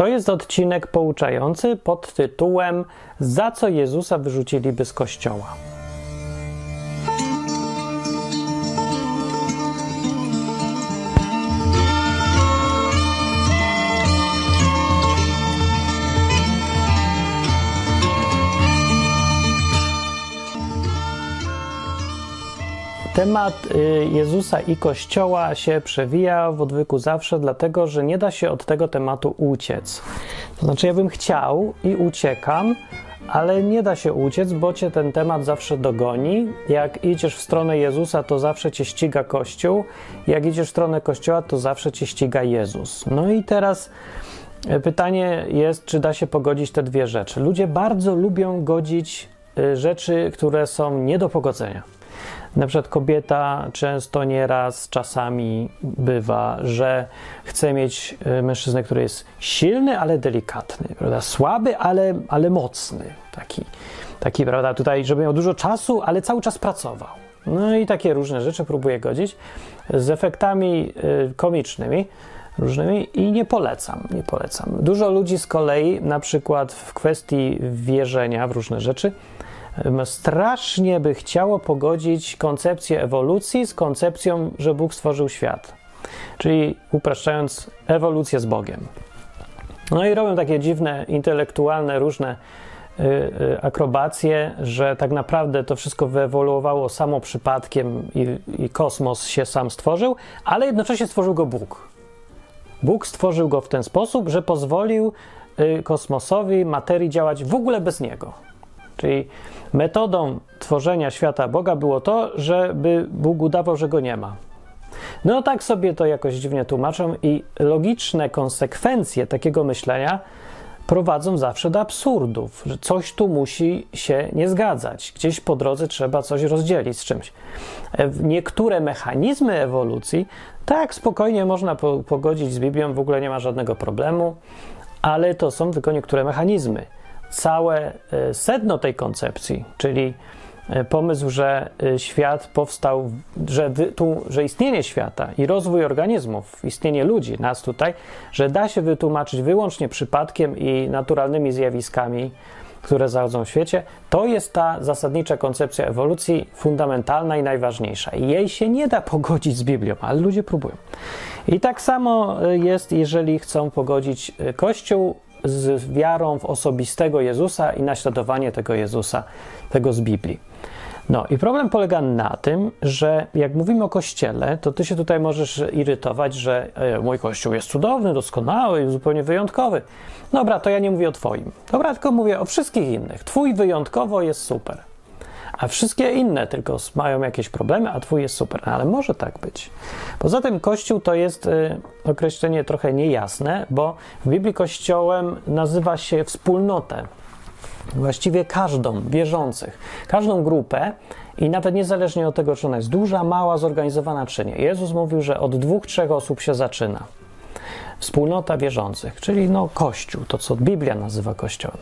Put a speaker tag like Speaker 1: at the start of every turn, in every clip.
Speaker 1: To jest odcinek pouczający pod tytułem Za co Jezusa wyrzuciliby z kościoła. Temat y, Jezusa i Kościoła się przewija w odwyku zawsze, dlatego że nie da się od tego tematu uciec. To znaczy, ja bym chciał i uciekam, ale nie da się uciec, bo cię ten temat zawsze dogoni. Jak idziesz w stronę Jezusa, to zawsze cię ściga Kościół. Jak idziesz w stronę Kościoła, to zawsze cię ściga Jezus. No i teraz y, pytanie jest, czy da się pogodzić te dwie rzeczy. Ludzie bardzo lubią godzić y, rzeczy, które są nie do pogodzenia. Na przykład kobieta często nieraz, czasami bywa, że chce mieć e, mężczyznę, który jest silny, ale delikatny, prawda? słaby, ale, ale mocny. Taki, taki, prawda, tutaj, żeby miał dużo czasu, ale cały czas pracował. No i takie różne rzeczy próbuję godzić z efektami e, komicznymi różnymi i nie polecam, nie polecam. Dużo ludzi z kolei, na przykład w kwestii wierzenia w różne rzeczy, strasznie by chciało pogodzić koncepcję ewolucji z koncepcją, że Bóg stworzył świat. Czyli upraszczając, ewolucję z Bogiem. No i robią takie dziwne, intelektualne, różne y, y, akrobacje, że tak naprawdę to wszystko wyewoluowało samo przypadkiem i, i kosmos się sam stworzył, ale jednocześnie stworzył go Bóg. Bóg stworzył go w ten sposób, że pozwolił y, kosmosowi, materii działać w ogóle bez niego. Czyli metodą tworzenia świata Boga było to, żeby Bóg udawał, że go nie ma. No tak sobie to jakoś dziwnie tłumaczą i logiczne konsekwencje takiego myślenia prowadzą zawsze do absurdów, że coś tu musi się nie zgadzać. Gdzieś po drodze trzeba coś rozdzielić z czymś. E, niektóre mechanizmy ewolucji tak spokojnie można pogodzić z Biblią, w ogóle nie ma żadnego problemu, ale to są tylko niektóre mechanizmy całe e, sedno tej koncepcji, czyli e, pomysł, że e, świat powstał, że, tu, że istnienie świata i rozwój organizmów, istnienie ludzi, nas tutaj, że da się wytłumaczyć wyłącznie przypadkiem i naturalnymi zjawiskami, które zachodzą w świecie, to jest ta zasadnicza koncepcja ewolucji, fundamentalna i najważniejsza. I jej się nie da pogodzić z Biblią, ale ludzie próbują. I tak samo jest, jeżeli chcą pogodzić Kościół z wiarą w osobistego Jezusa i naśladowanie tego Jezusa, tego z Biblii. No i problem polega na tym, że jak mówimy o kościele, to ty się tutaj możesz irytować, że e, mój kościół jest cudowny, doskonały, zupełnie wyjątkowy. Dobra, to ja nie mówię o twoim. Dobra, tylko mówię o wszystkich innych. Twój wyjątkowo jest super a wszystkie inne tylko mają jakieś problemy, a twój jest super. No, ale może tak być. Poza tym Kościół to jest y, określenie trochę niejasne, bo w Biblii Kościołem nazywa się wspólnotę. Właściwie każdą wierzących, każdą grupę i nawet niezależnie od tego, czy ona jest duża, mała, zorganizowana, czy nie. Jezus mówił, że od dwóch, trzech osób się zaczyna. Wspólnota wierzących, czyli no Kościół, to co Biblia nazywa Kościołem.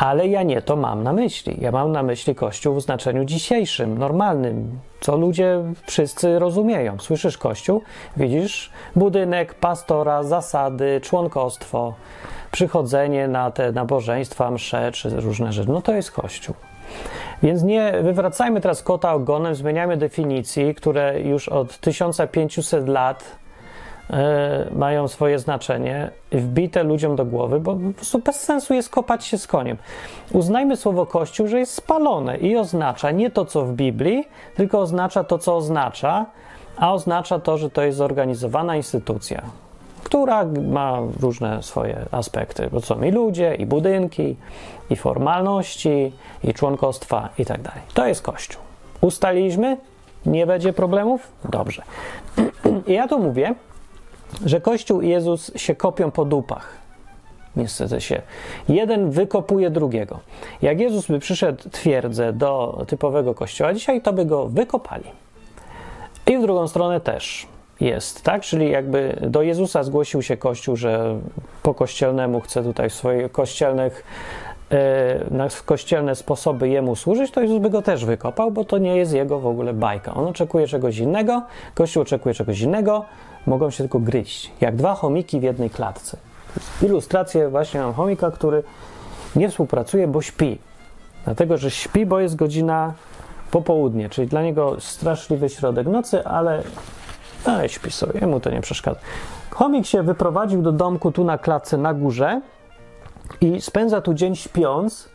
Speaker 1: Ale ja nie to mam na myśli. Ja mam na myśli Kościół w znaczeniu dzisiejszym, normalnym, co ludzie wszyscy rozumieją. Słyszysz Kościół, widzisz budynek, pastora, zasady, członkostwo, przychodzenie na te nabożeństwa, msze czy różne rzeczy. No to jest Kościół. Więc nie wywracajmy teraz kota ogonem, zmieniajmy definicji, które już od 1500 lat mają swoje znaczenie, wbite ludziom do głowy, bo po prostu bez sensu jest kopać się z koniem. Uznajmy słowo Kościół, że jest spalone i oznacza nie to, co w Biblii, tylko oznacza to, co oznacza, a oznacza to, że to jest zorganizowana instytucja, która ma różne swoje aspekty, bo są i ludzie, i budynki, i formalności, i członkostwa, i tak dalej. To jest Kościół. Ustaliliśmy? Nie będzie problemów? Dobrze. I ja to mówię, że Kościół i Jezus się kopią po dupach. Niestety się. Jeden wykopuje drugiego. Jak Jezus by przyszedł, twierdzę, do typowego kościoła dzisiaj, to by go wykopali. I w drugą stronę też jest, tak? Czyli jakby do Jezusa zgłosił się Kościół, że po kościelnemu chce tutaj w swoich kościelnych e, na kościelne sposoby jemu służyć, to Jezus by go też wykopał, bo to nie jest jego w ogóle bajka. On oczekuje czegoś innego, Kościół oczekuje czegoś innego, mogą się tylko gryźć, jak dwa chomiki w jednej klatce. ilustrację właśnie mam chomika, który nie współpracuje, bo śpi. Dlatego, że śpi, bo jest godzina popołudnie, czyli dla niego straszliwy środek nocy, ale, ale śpi sobie, mu to nie przeszkadza. Chomik się wyprowadził do domku tu na klatce na górze i spędza tu dzień śpiąc.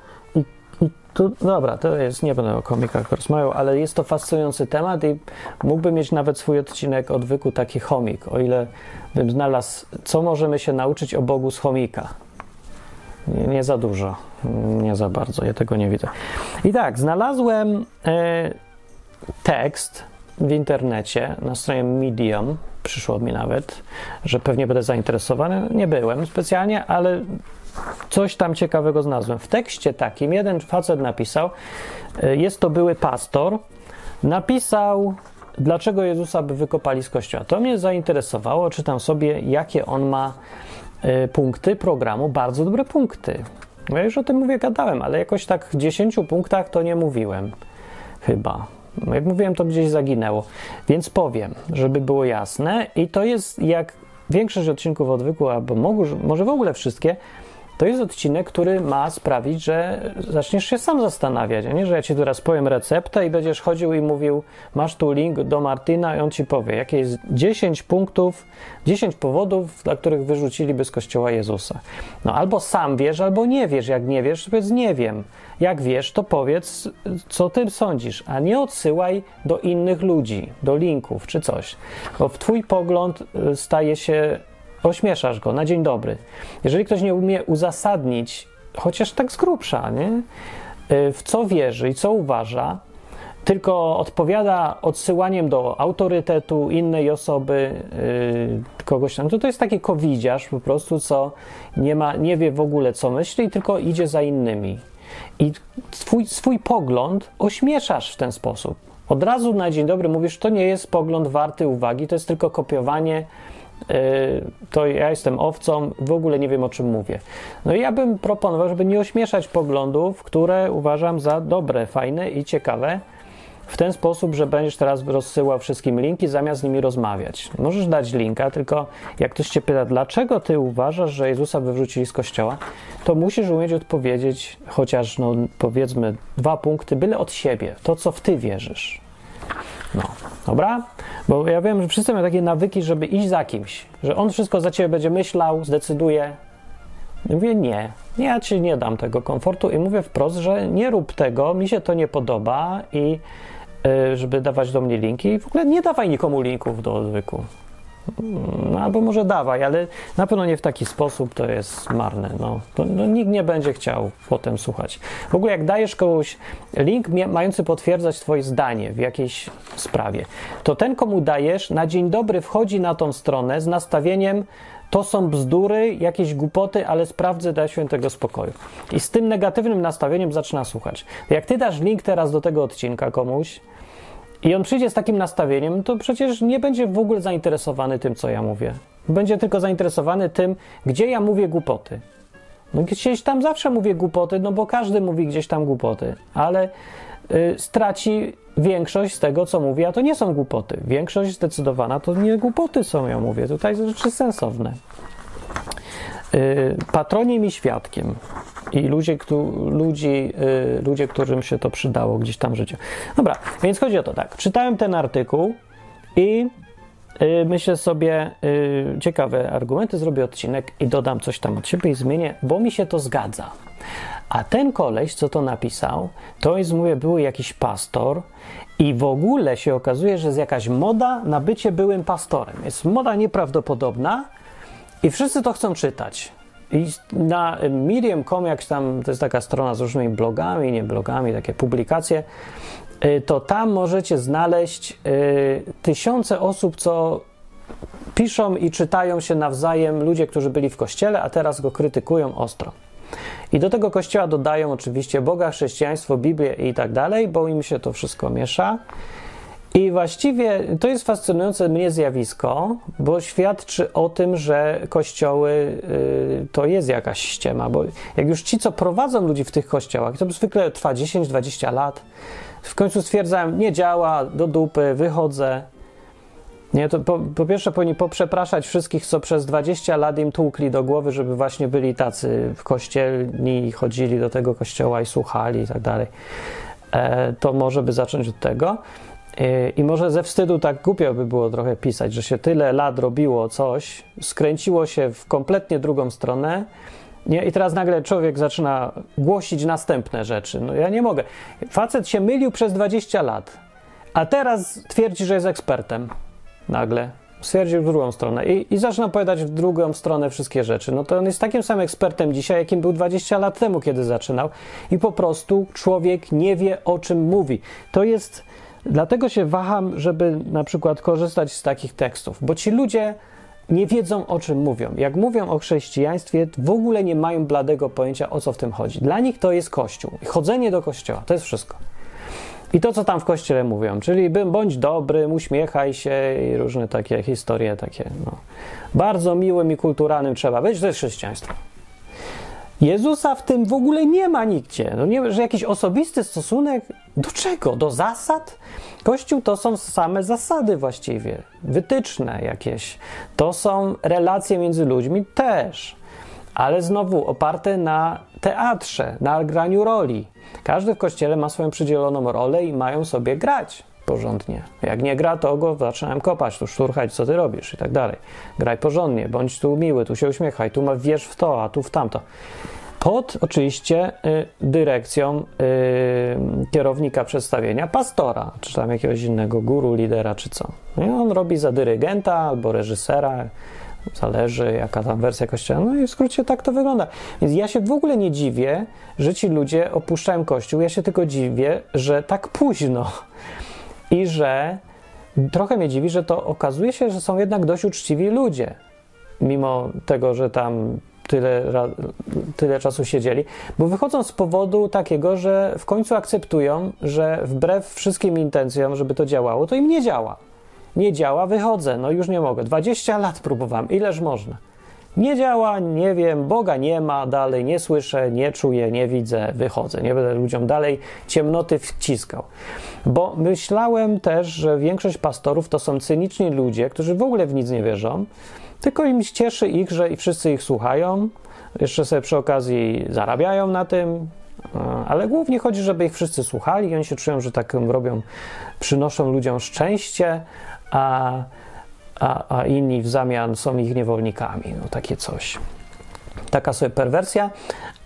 Speaker 1: Tu, dobra, to jest, nie będę o komikach rozmawiał, ale jest to fascynujący temat i mógłby mieć nawet swój odcinek odwyku taki chomik, o ile bym znalazł, co możemy się nauczyć o Bogu z chomika. Nie, nie za dużo, nie za bardzo, ja tego nie widzę. I tak, znalazłem e, tekst w internecie na stronie Medium, przyszło mi nawet, że pewnie będę zainteresowany. Nie byłem specjalnie, ale coś tam ciekawego znalazłem. W tekście takim jeden facet napisał, e, jest to były pastor, napisał, dlaczego Jezusa by wykopali z kościoła. To mnie zainteresowało, czytam sobie, jakie on ma e, punkty programu, bardzo dobre punkty. Ja już o tym mówię, gadałem, ale jakoś tak w 10 punktach to nie mówiłem. Chyba. Jak mówiłem, to gdzieś zaginęło. Więc powiem, żeby było jasne, i to jest jak większość odcinków odwyku, albo może w ogóle wszystkie, to jest odcinek, który ma sprawić, że zaczniesz się sam zastanawiać, a nie, że ja ci teraz powiem receptę i będziesz chodził i mówił, masz tu link do Martina i on ci powie, jakie jest 10 punktów, 10 powodów, dla których wyrzuciliby z kościoła Jezusa. No albo sam wiesz, albo nie wiesz. Jak nie wiesz, to powiedz nie wiem. Jak wiesz, to powiedz, co ty sądzisz, a nie odsyłaj do innych ludzi, do linków czy coś. Bo w twój pogląd y, staje się ośmieszasz go na dzień dobry. Jeżeli ktoś nie umie uzasadnić, chociaż tak z grubsza, nie? Y, w co wierzy i co uważa, tylko odpowiada odsyłaniem do autorytetu innej osoby, yy, kogoś tam, to to jest taki kowidziarz po prostu, co nie, ma, nie wie w ogóle co myśli, tylko idzie za innymi. I swój, swój pogląd ośmieszasz w ten sposób. Od razu na dzień dobry mówisz, to nie jest pogląd warty uwagi, to jest tylko kopiowanie to ja jestem owcą, w ogóle nie wiem o czym mówię. No i ja bym proponował, żeby nie ośmieszać poglądów, które uważam za dobre, fajne i ciekawe, w ten sposób, że będziesz teraz rozsyłał wszystkim linki, zamiast z nimi rozmawiać. Możesz dać linka, tylko jak ktoś cię pyta, dlaczego ty uważasz, że Jezusa wywrócili z kościoła, to musisz umieć odpowiedzieć chociaż, no, powiedzmy, dwa punkty, byle od siebie, to co w ty wierzysz. No, dobra? Bo ja wiem, że wszyscy mają takie nawyki, żeby iść za kimś, że on wszystko za ciebie będzie myślał, zdecyduje. mówię, nie, ja ci nie dam tego komfortu i mówię wprost, że nie rób tego, mi się to nie podoba i yy, żeby dawać do mnie linki. W ogóle nie dawaj nikomu linków do odwyku. No, albo może dawaj, ale na pewno nie w taki sposób, to jest marne. No, to, no, nikt nie będzie chciał potem słuchać. W ogóle, jak dajesz komuś link mający potwierdzać Twoje zdanie w jakiejś sprawie, to ten, komu dajesz, na dzień dobry wchodzi na tą stronę z nastawieniem, to są bzdury, jakieś głupoty, ale sprawdzę dla świętego spokoju. I z tym negatywnym nastawieniem zaczyna słuchać. Jak ty dasz link teraz do tego odcinka komuś, i on przyjdzie z takim nastawieniem, to przecież nie będzie w ogóle zainteresowany tym, co ja mówię. Będzie tylko zainteresowany tym, gdzie ja mówię głupoty. No gdzieś tam zawsze mówię głupoty, no bo każdy mówi gdzieś tam głupoty, ale y, straci większość z tego, co mówi, a to nie są głupoty. Większość zdecydowana to nie głupoty są, ja mówię. Tutaj rzeczy sensowne. Y, patroniem i świadkiem i ludzie, ludzi, y, ludzie, którym się to przydało gdzieś tam w życiu. Dobra, więc chodzi o to tak. Czytałem ten artykuł i y, myślę sobie, ciekawe argumenty, zrobię odcinek i dodam coś tam od siebie i zmienię, bo mi się to zgadza. A ten koleś, co to napisał, to jest, mówię, był jakiś pastor i w ogóle się okazuje, że jest jakaś moda na bycie byłym pastorem. Jest moda nieprawdopodobna, i wszyscy to chcą czytać. I na medium.com, jak tam, to jest taka strona z różnymi blogami, nie blogami, takie publikacje, y, to tam możecie znaleźć y, tysiące osób, co piszą i czytają się nawzajem ludzie, którzy byli w kościele, a teraz go krytykują ostro. I do tego kościoła dodają oczywiście Boga, chrześcijaństwo, Biblię i tak dalej, bo im się to wszystko miesza. I właściwie to jest fascynujące mnie zjawisko, bo świadczy o tym, że kościoły y, to jest jakaś ściema, bo jak już ci, co prowadzą ludzi w tych kościołach, to zwykle trwa 10-20 lat, w końcu stwierdzają, nie działa, do dupy, wychodzę. Nie, to po, po, pierwsze powinni poprzepraszać wszystkich, co przez 20 lat im tłukli do głowy, żeby właśnie byli tacy w kościelni, chodzili do tego kościoła i słuchali i tak dalej. E, to może by zacząć od tego. I może ze wstydu tak głupio by było trochę pisać, że się tyle lat robiło coś, skręciło się w kompletnie drugą stronę, nie? I teraz nagle człowiek zaczyna głosić następne rzeczy. No ja nie mogę. Facet się mylił przez 20 lat, a teraz twierdzi, że jest ekspertem. Nagle. Stwierdził w drugą stronę i, i zaczyna opowiadać w drugą stronę wszystkie rzeczy. No to on jest takim samym ekspertem dzisiaj, jakim był 20 lat temu, kiedy zaczynał. I po prostu człowiek nie wie, o czym mówi. To jest. Dlatego się waham, żeby na przykład korzystać z takich tekstów, bo ci ludzie nie wiedzą o czym mówią. Jak mówią o chrześcijaństwie, w ogóle nie mają bladego pojęcia o co w tym chodzi. Dla nich to jest kościół. Chodzenie do kościoła to jest wszystko. I to, co tam w kościele mówią, czyli bądź dobry, uśmiechaj się i różne takie historie, takie no. bardzo miłym i kulturalnym trzeba być, to jest chrześcijaństwo. Jezusa w tym w ogóle nie ma nigdzie. No nie, że jakiś osobisty stosunek do czego? Do zasad? Kościół to są same zasady właściwie, wytyczne jakieś. To są relacje między ludźmi też, ale znowu oparte na teatrze, na graniu roli. Każdy w kościele ma swoją przydzieloną rolę i mają sobie grać porządnie. Jak nie gra, to go zaczynałem kopać, tu szturchać, co ty robisz i tak dalej. Graj porządnie, bądź tu miły, tu się uśmiechaj, tu ma wierz w to, a tu w tamto. Pod oczywiście y, dyrekcją y, kierownika przedstawienia, pastora, czy tam jakiegoś innego guru, lidera, czy co. No I on robi za dyrygenta albo reżysera, zależy jaka tam wersja kościoła. No i w skrócie tak to wygląda. Więc ja się w ogóle nie dziwię, że ci ludzie opuszczają kościół. Ja się tylko dziwię, że tak późno i że trochę mnie dziwi, że to okazuje się, że są jednak dość uczciwi ludzie, mimo tego, że tam tyle, tyle czasu siedzieli, bo wychodzą z powodu takiego, że w końcu akceptują, że wbrew wszystkim intencjom, żeby to działało, to im nie działa. Nie działa, wychodzę, no już nie mogę. 20 lat próbowałem, ileż można. Nie działa, nie wiem, Boga nie ma, dalej nie słyszę, nie czuję, nie widzę, wychodzę. Nie będę ludziom dalej ciemnoty wciskał. Bo myślałem też, że większość pastorów to są cyniczni ludzie, którzy w ogóle w nic nie wierzą, tylko im cieszy ich, że wszyscy ich słuchają, jeszcze sobie przy okazji zarabiają na tym, ale głównie chodzi, żeby ich wszyscy słuchali i oni się czują, że tak robią, przynoszą ludziom szczęście, a a, a inni w zamian są ich niewolnikami. No takie coś. Taka sobie perwersja.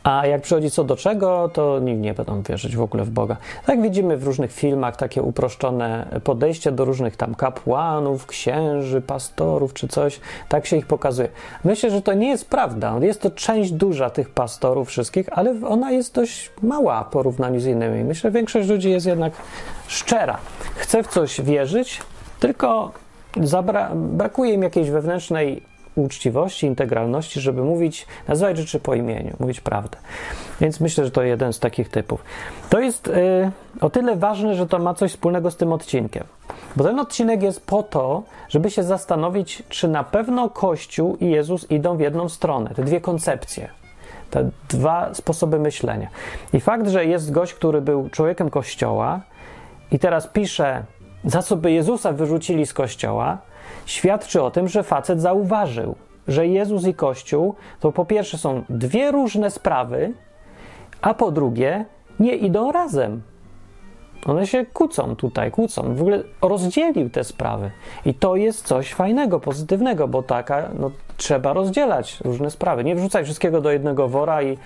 Speaker 1: A jak przychodzi co do czego, to nikt nie będą wierzyć w ogóle w Boga. Tak widzimy w różnych filmach takie uproszczone podejście do różnych tam kapłanów, księży, pastorów czy coś. Tak się ich pokazuje. Myślę, że to nie jest prawda. Jest to część duża tych pastorów wszystkich, ale ona jest dość mała w porównaniu z innymi. Myślę, że większość ludzi jest jednak szczera. Chce w coś wierzyć, tylko zabra- brakuje im jakiejś wewnętrznej uczciwości, integralności, żeby mówić, nazywać rzeczy po imieniu, mówić prawdę. Więc myślę, że to jeden z takich typów. To jest y, o tyle ważne, że to ma coś wspólnego z tym odcinkiem. Bo ten odcinek jest po to, żeby się zastanowić, czy na pewno Kościół i Jezus idą w jedną stronę. Te dwie koncepcje. Te dwa sposoby myślenia. I fakt, że jest gość, który był człowiekiem Kościoła i teraz pisze za co by Jezusa wyrzucili z kościoła, świadczy o tym, że facet zauważył, że Jezus i Kościół to po pierwsze są dwie różne sprawy, a po drugie nie idą razem. One się kłócą tutaj, kłócą. W ogóle rozdzielił te sprawy. I to jest coś fajnego, pozytywnego, bo taka, no, trzeba rozdzielać różne sprawy. Nie wrzucać wszystkiego do jednego wora i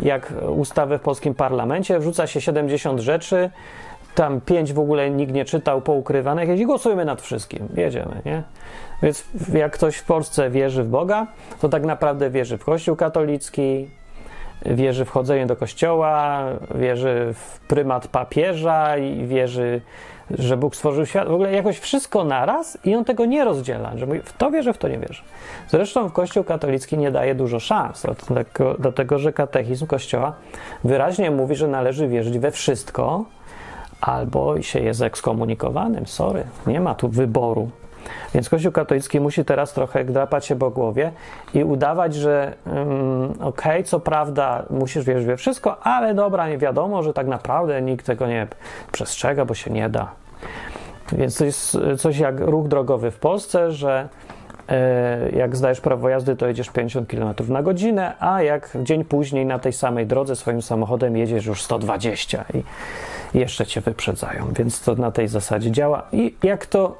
Speaker 1: jak ustawę w polskim parlamencie, wrzuca się 70 rzeczy, tam pięć w ogóle nikt nie czytał, poukrywanych, i głosujemy nad wszystkim, jedziemy, nie? Więc jak ktoś w Polsce wierzy w Boga, to tak naprawdę wierzy w Kościół katolicki, wierzy w chodzenie do kościoła, wierzy w prymat papieża i wierzy, że Bóg stworzył świat. W ogóle jakoś wszystko naraz i on tego nie rozdziela, że w to wierzy, w to nie wierzy. Zresztą w Kościół katolicki nie daje dużo szans, dlatego, dlatego że katechizm Kościoła wyraźnie mówi, że należy wierzyć we wszystko, albo się jest ekskomunikowanym. Sorry, nie ma tu wyboru. Więc Kościół katolicki musi teraz trochę drapać się po głowie i udawać, że um, okej, okay, co prawda musisz wierzyć we wszystko, ale dobra, nie wiadomo, że tak naprawdę nikt tego nie przestrzega, bo się nie da. Więc to jest coś jak ruch drogowy w Polsce, że e, jak zdajesz prawo jazdy, to jedziesz 50 km na godzinę, a jak dzień później na tej samej drodze swoim samochodem jedziesz już 120 i jeszcze cię wyprzedzają. Więc to na tej zasadzie działa. I jak to.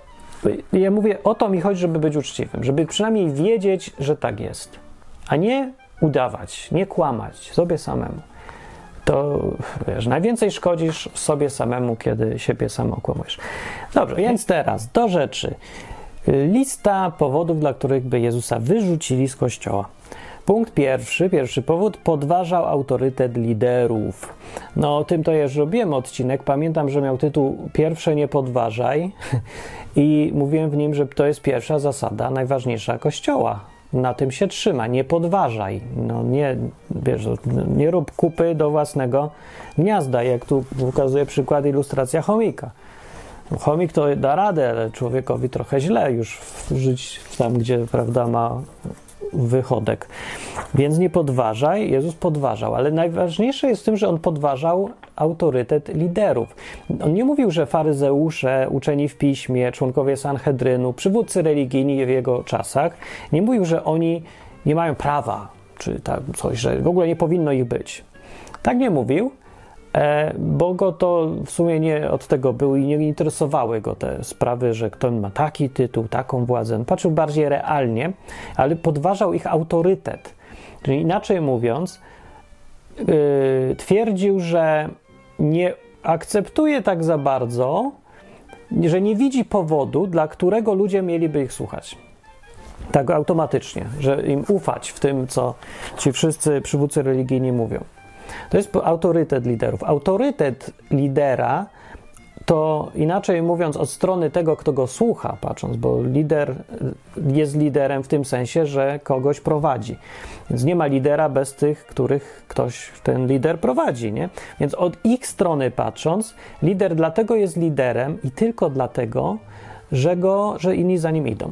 Speaker 1: Ja mówię, o to mi chodzi, żeby być uczciwym, żeby przynajmniej wiedzieć, że tak jest, a nie udawać, nie kłamać sobie samemu. To wiesz, najwięcej szkodzisz sobie samemu, kiedy siebie sam okłamujesz. Dobrze, więc teraz do rzeczy. Lista powodów, dla których by Jezusa wyrzucili z kościoła. Punkt pierwszy, pierwszy powód, podważał autorytet liderów. No, o tym to już robiłem odcinek. Pamiętam, że miał tytuł Pierwsze nie podważaj i mówiłem w nim, że to jest pierwsza zasada, najważniejsza kościoła. Na tym się trzyma, nie podważaj. No nie, wiesz, nie rób kupy do własnego gniazda, jak tu pokazuje przykład ilustracja chomika. Chomik to da radę, ale człowiekowi trochę źle już żyć tam, gdzie prawda ma wychodek. Więc nie podważaj, Jezus podważał, ale najważniejsze jest w tym, że on podważał autorytet liderów. On nie mówił, że faryzeusze, uczeni w piśmie, członkowie Sanhedrynu, przywódcy religijni w jego czasach, nie mówił, że oni nie mają prawa, czy tam coś, że w ogóle nie powinno ich być. Tak nie mówił, bo go to w sumie nie od tego był i nie interesowały go te sprawy, że kto ma taki tytuł, taką władzę. Patrzył bardziej realnie, ale podważał ich autorytet. Czyli inaczej mówiąc, yy, twierdził, że nie akceptuje tak za bardzo, że nie widzi powodu, dla którego ludzie mieliby ich słuchać. Tak automatycznie, że im ufać w tym, co ci wszyscy przywódcy religijni mówią. To jest autorytet liderów. Autorytet lidera to inaczej mówiąc, od strony tego, kto go słucha, patrząc, bo lider jest liderem w tym sensie, że kogoś prowadzi. Więc nie ma lidera bez tych, których ktoś ten lider prowadzi, nie? Więc od ich strony patrząc, lider dlatego jest liderem i tylko dlatego, że, go, że inni za nim idą.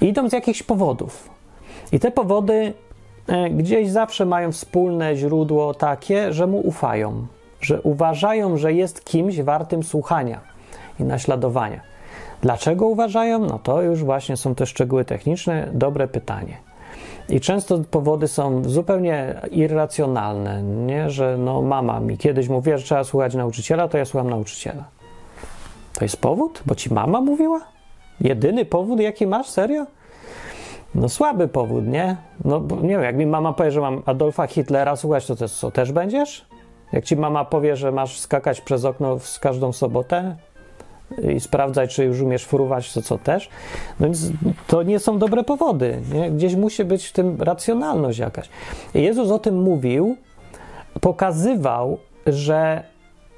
Speaker 1: I idą z jakichś powodów. I te powody gdzieś zawsze mają wspólne źródło takie, że mu ufają, że uważają, że jest kimś wartym słuchania i naśladowania. Dlaczego uważają? No to już właśnie są te szczegóły techniczne. Dobre pytanie. I często powody są zupełnie irracjonalne, nie? że no mama mi kiedyś mówiła, że trzeba słuchać nauczyciela, to ja słucham nauczyciela. To jest powód? Bo ci mama mówiła? Jedyny powód, jaki masz? Serio? No słaby powód, nie? No nie wiem, jak mi mama powie, że mam Adolfa Hitlera słuchać, to, to co, też będziesz? Jak ci mama powie, że masz skakać przez okno w każdą sobotę i sprawdzać, czy już umiesz fruwać, to co też? No więc to nie są dobre powody, nie? Gdzieś musi być w tym racjonalność jakaś. Jezus o tym mówił, pokazywał, że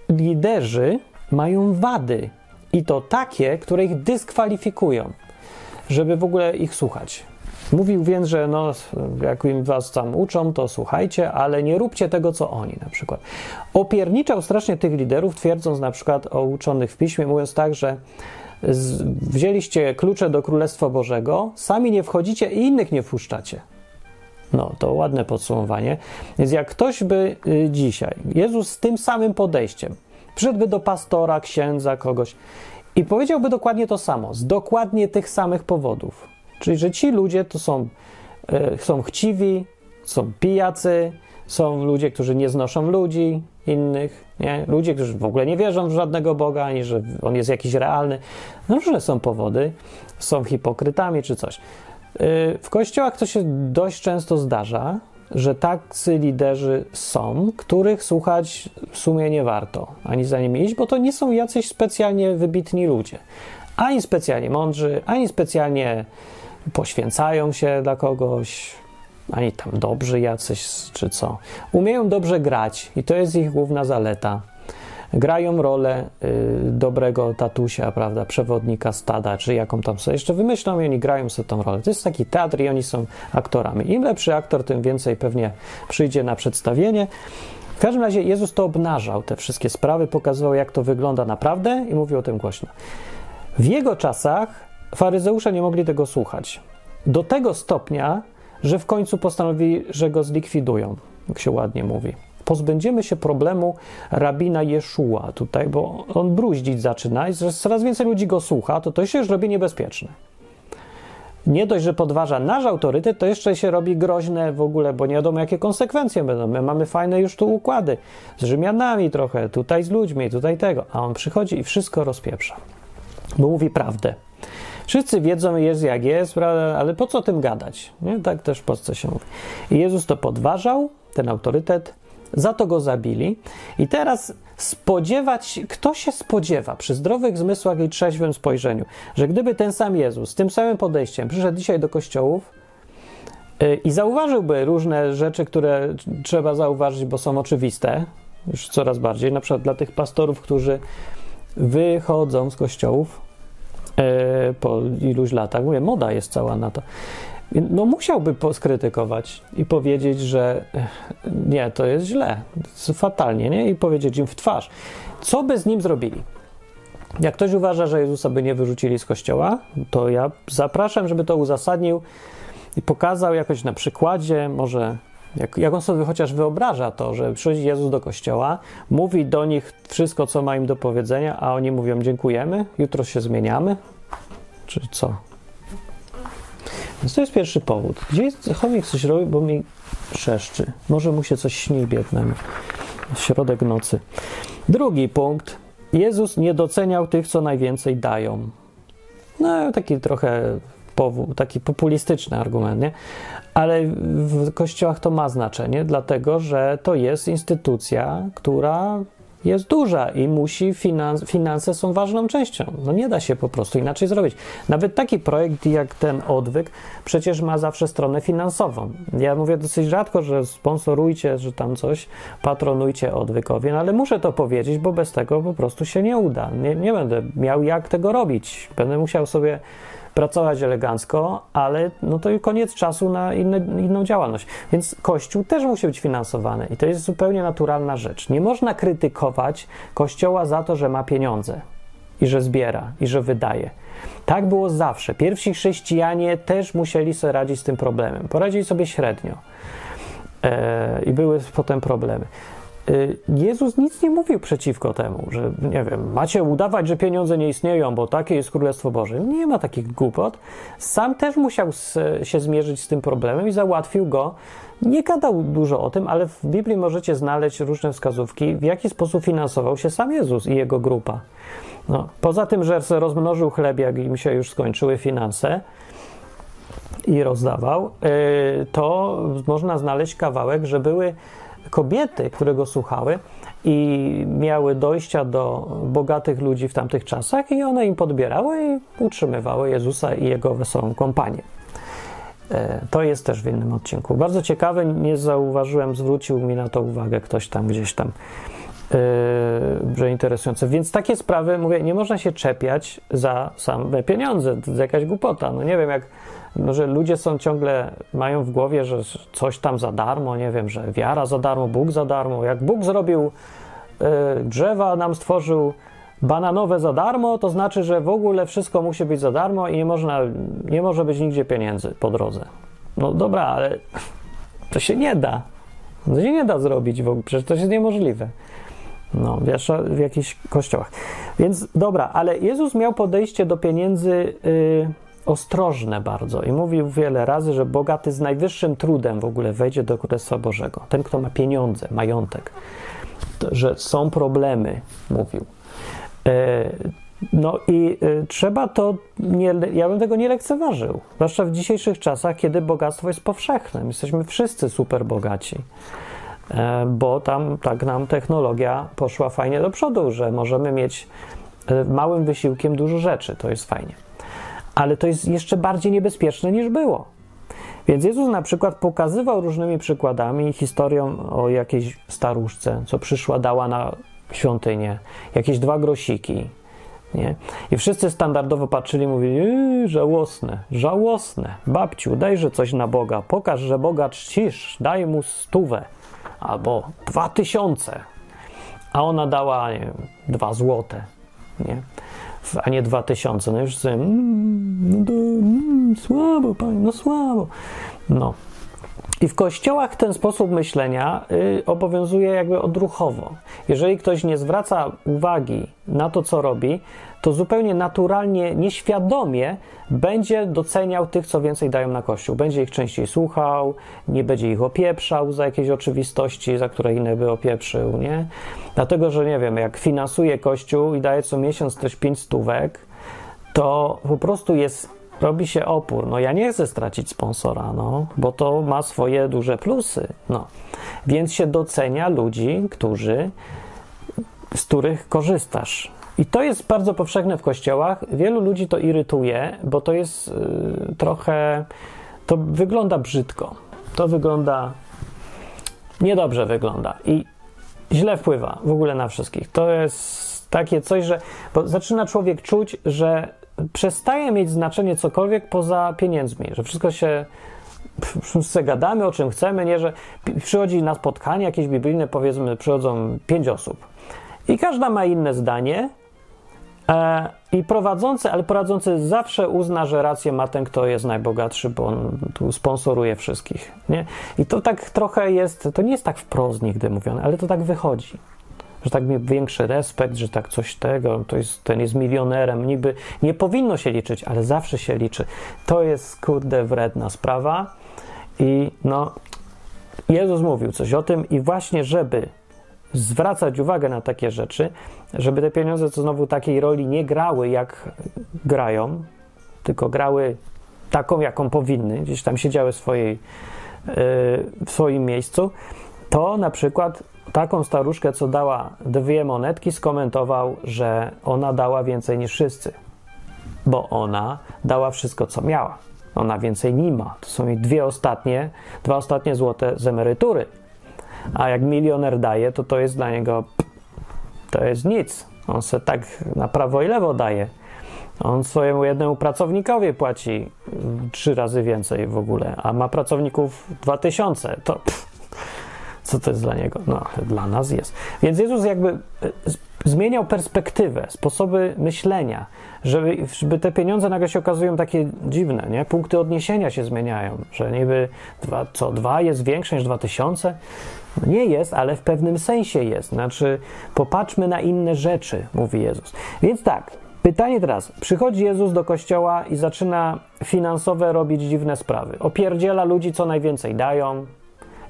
Speaker 1: liderzy mają wady i to takie, które ich dyskwalifikują, żeby w ogóle ich słuchać. Mówił więc, że no, jak im was tam uczą, to słuchajcie, ale nie róbcie tego, co oni na przykład. Opierniczał strasznie tych liderów, twierdząc na przykład o uczonych w piśmie, mówiąc tak, że wzięliście klucze do Królestwa Bożego, sami nie wchodzicie i innych nie wpuszczacie. No, to ładne podsumowanie. Więc jak ktoś by y, dzisiaj, Jezus z tym samym podejściem, przyszedłby do pastora, księdza, kogoś i powiedziałby dokładnie to samo, z dokładnie tych samych powodów, Czyli, że ci ludzie to są, e, są chciwi, są pijacy, są ludzie, którzy nie znoszą ludzi innych, nie? ludzie, którzy w ogóle nie wierzą w żadnego Boga, ani że on jest jakiś realny. No różne są powody, są hipokrytami czy coś. E, w kościołach to się dość często zdarza, że tacy liderzy są, których słuchać w sumie nie warto, ani za nimi iść, bo to nie są jacyś specjalnie wybitni ludzie. Ani specjalnie mądrzy, ani specjalnie poświęcają się dla kogoś, ani tam dobrzy jacyś, czy co. Umieją dobrze grać i to jest ich główna zaleta. Grają rolę y, dobrego tatusia, prawda, przewodnika stada, czy jaką tam sobie jeszcze wymyślą i oni grają sobie tą rolę. To jest taki teatr i oni są aktorami. Im lepszy aktor, tym więcej pewnie przyjdzie na przedstawienie. W każdym razie Jezus to obnażał, te wszystkie sprawy, pokazywał, jak to wygląda naprawdę i mówił o tym głośno. W jego czasach faryzeusze nie mogli tego słuchać. Do tego stopnia, że w końcu postanowili, że go zlikwidują, jak się ładnie mówi. pozbędziemy się problemu rabina Jeszua tutaj, bo on bruździć zaczyna i coraz więcej ludzi go słucha, to to się już robi niebezpieczne. Nie dość, że podważa nasz autorytet, to jeszcze się robi groźne w ogóle, bo nie wiadomo, jakie konsekwencje będą. My mamy fajne już tu układy z Rzymianami trochę, tutaj z ludźmi, tutaj tego, a on przychodzi i wszystko rozpieprza, bo mówi prawdę. Wszyscy wiedzą, jest jak jest, prawda? ale po co tym gadać? Nie? Tak też w Polsce się mówi. I Jezus to podważał, ten autorytet, za to go zabili. I teraz spodziewać, kto się spodziewa przy zdrowych zmysłach i trzeźwym spojrzeniu, że gdyby ten sam Jezus z tym samym podejściem przyszedł dzisiaj do kościołów yy, i zauważyłby różne rzeczy, które trzeba zauważyć, bo są oczywiste, już coraz bardziej, na przykład dla tych pastorów, którzy wychodzą z kościołów, po iluś latach. Mówię, moda jest cała na to. No musiałby skrytykować i powiedzieć, że e, nie, to jest źle, fatalnie, nie? I powiedzieć im w twarz. Co by z nim zrobili? Jak ktoś uważa, że Jezusa by nie wyrzucili z kościoła, to ja zapraszam, żeby to uzasadnił i pokazał jakoś na przykładzie, może jak, jak on sobie chociaż wyobraża to, że przychodzi Jezus do kościoła, mówi do nich wszystko, co ma im do powiedzenia, a oni mówią dziękujemy, jutro się zmieniamy, czy co? Więc to jest pierwszy powód. Gdzie jest chomik coś robi, bo mi szeszczy. Może mu się coś śni biednemu. Środek nocy. Drugi punkt. Jezus nie doceniał tych, co najwięcej dają. No, taki trochę powód, taki populistyczny argument, nie? Ale w kościołach to ma znaczenie, dlatego że to jest instytucja, która jest duża i musi, finans, finanse są ważną częścią. No nie da się po prostu inaczej zrobić. Nawet taki projekt jak ten odwyk przecież ma zawsze stronę finansową. Ja mówię dosyć rzadko, że sponsorujcie, że tam coś, patronujcie odwykowi, no ale muszę to powiedzieć, bo bez tego po prostu się nie uda. Nie, nie będę miał jak tego robić. Będę musiał sobie pracować elegancko, ale no to koniec czasu na inne, inną działalność. Więc Kościół też musi być finansowany i to jest zupełnie naturalna rzecz. Nie można krytykować Kościoła za to, że ma pieniądze i że zbiera i że wydaje. Tak było zawsze. Pierwsi chrześcijanie też musieli sobie radzić z tym problemem. Poradzili sobie średnio. E, I były potem problemy. Y, Jezus nic nie mówił przeciwko temu, że nie wiem, macie udawać, że pieniądze nie istnieją, bo takie jest Królestwo Boże. Nie ma takich głupot. Sam też musiał się zmierzyć z tym problemem i załatwił go. Nie gadał dużo o tym, ale w Biblii możecie znaleźć różne wskazówki, w jaki sposób finansował się sam Jezus i jego grupa. No, poza tym, że rozmnożył chleb, jak im się już skończyły finanse, i rozdawał, y, to można znaleźć kawałek, że były kobiety, które go słuchały i miały dojścia do bogatych ludzi w tamtych czasach, i one im podbierały i utrzymywały Jezusa i jego wesołą kompanię. E, to jest też w innym odcinku. Bardzo ciekawe, nie zauważyłem, zwrócił mi na to uwagę ktoś tam gdzieś tam, yy, że interesujące. Więc takie sprawy, mówię, nie można się czepiać za same pieniądze. To jest jakaś głupota. No nie wiem, jak no, że ludzie są ciągle, mają w głowie, że coś tam za darmo, nie wiem, że wiara za darmo, Bóg za darmo. Jak Bóg zrobił y, drzewa, nam stworzył bananowe za darmo, to znaczy, że w ogóle wszystko musi być za darmo i nie, można, nie może być nigdzie pieniędzy po drodze. No dobra, ale to się nie da. To się nie da zrobić w ogóle, przecież to jest niemożliwe. No, w jakichś kościołach. Więc dobra, ale Jezus miał podejście do pieniędzy. Yy, ostrożne bardzo i mówił wiele razy, że bogaty z najwyższym trudem w ogóle wejdzie do Królestwa Bożego. Ten, kto ma pieniądze, majątek. Że są problemy, mówił. E, no i e, trzeba to, nie, ja bym tego nie lekceważył, zwłaszcza w dzisiejszych czasach, kiedy bogactwo jest powszechne. Jesteśmy wszyscy super bogaci, e, bo tam tak nam technologia poszła fajnie do przodu, że możemy mieć małym wysiłkiem dużo rzeczy. To jest fajnie ale to jest jeszcze bardziej niebezpieczne niż było. Więc Jezus na przykład pokazywał różnymi przykładami historią o jakiejś staruszce, co przyszła, dała na świątynię, jakieś dwa grosiki. Nie? I wszyscy standardowo patrzyli mówili, yy, żałosne, żałosne, babciu, dajże coś na Boga, pokaż, że Boga czcisz, daj mu stówę albo dwa tysiące. A ona dała, nie wiem, dwa złote. Nie? A nie 2000. No już sobie, mm, no to, mm, słabo, panie, no słabo. No. I w kościołach ten sposób myślenia y, obowiązuje jakby odruchowo. Jeżeli ktoś nie zwraca uwagi na to, co robi, to zupełnie naturalnie, nieświadomie będzie doceniał tych, co więcej dają na kościół. Będzie ich częściej słuchał, nie będzie ich opieprzał za jakieś oczywistości, za które inne by opieprzył, nie? Dlatego, że nie wiem, jak finansuje kościół i daje co miesiąc też pięć stówek, to po prostu jest robi się opór. No ja nie chcę stracić sponsora, no, bo to ma swoje duże plusy. No. Więc się docenia ludzi, którzy, z których korzystasz. I to jest bardzo powszechne w kościołach. Wielu ludzi to irytuje, bo to jest y, trochę. To wygląda brzydko. To wygląda. Niedobrze wygląda. I źle wpływa w ogóle na wszystkich. To jest takie coś, że. Bo zaczyna człowiek czuć, że przestaje mieć znaczenie cokolwiek poza pieniędzmi, że wszystko się wszyscy gadamy o czym chcemy, nie, że przychodzi na spotkanie jakieś biblijne, powiedzmy, przychodzą pięć osób i każda ma inne zdanie i prowadzący, ale prowadzący zawsze uzna, że rację ma ten, kto jest najbogatszy, bo on tu sponsoruje wszystkich, nie? I to tak trochę jest, to nie jest tak wprost nigdy mówione, ale to tak wychodzi że tak mi większy respekt, że tak coś tego, to jest, ten jest milionerem, niby nie powinno się liczyć, ale zawsze się liczy. To jest, kurde, wredna sprawa i no, Jezus mówił coś o tym i właśnie, żeby zwracać uwagę na takie rzeczy, żeby te pieniądze co znowu takiej roli nie grały, jak grają, tylko grały taką, jaką powinny, gdzieś tam siedziały swojej, yy, w swoim miejscu, to na przykład taką staruszkę, co dała dwie monetki, skomentował, że ona dała więcej niż wszyscy, bo ona dała wszystko, co miała. Ona więcej nie ma. To są jej dwie ostatnie, dwa ostatnie złote z emerytury. A jak milioner daje, to to jest dla niego to jest nic. On se tak na prawo i lewo daje. On swojemu jednemu pracownikowi płaci trzy razy więcej w ogóle, a ma pracowników dwa tysiące. To pff, co to jest dla niego? No, dla nas jest. Więc Jezus jakby zmieniał perspektywę, sposoby myślenia, żeby, żeby te pieniądze nagle się okazują takie dziwne, nie? Punkty odniesienia się zmieniają, że niby dwa, co dwa jest większe niż dwa tysiące. No nie jest, ale w pewnym sensie jest. Znaczy, popatrzmy na inne rzeczy, mówi Jezus. Więc tak, Pytanie teraz. Przychodzi Jezus do kościoła i zaczyna finansowe robić dziwne sprawy. Opierdziela ludzi, co najwięcej dają,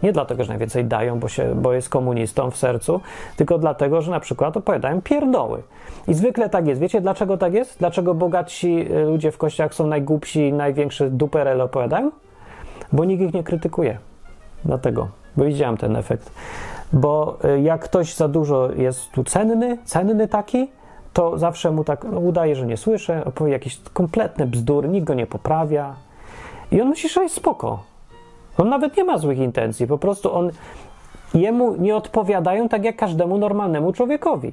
Speaker 1: nie dlatego, że najwięcej dają, bo, się, bo jest komunistą w sercu, tylko dlatego, że na przykład opowiadają pierdoły. I zwykle tak jest. Wiecie dlaczego tak jest? Dlaczego bogatsi y, ludzie w kościołach są najgłupsi i największe duperele opowiadają? Bo nikt ich nie krytykuje. Dlatego, bo widziałem ten efekt. Bo y, jak ktoś za dużo jest tu cenny, cenny taki, to zawsze mu tak no, udaje, że nie słyszę, opowie jakieś kompletne bzdury, nikt go nie poprawia. I on myśli, że jest spoko. On nawet nie ma złych intencji, po prostu on jemu nie odpowiadają tak jak każdemu normalnemu człowiekowi.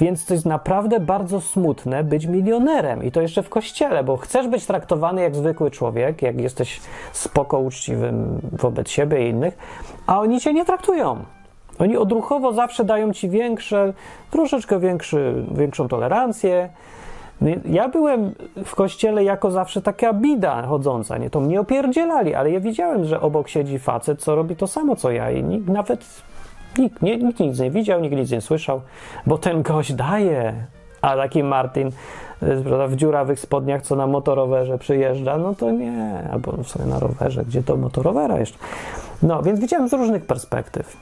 Speaker 1: Więc to jest naprawdę bardzo smutne być milionerem i to jeszcze w kościele, bo chcesz być traktowany jak zwykły człowiek, jak jesteś spoko uczciwym wobec siebie i innych, a oni cię nie traktują. Oni odruchowo zawsze dają ci większe, troszeczkę większy, większą tolerancję, ja byłem w kościele jako zawsze taka bida chodząca, nie? To mnie opierdzielali, ale ja widziałem, że obok siedzi facet, co robi to samo, co ja i nikt nawet, nikt, nie, nikt nic nie widział, nikt nic nie słyszał, bo ten gość daje. A taki Martin e, w dziurawych spodniach, co na motorowerze przyjeżdża, no to nie, albo w sumie na rowerze, gdzie to motorowera jeszcze. No, więc widziałem z różnych perspektyw.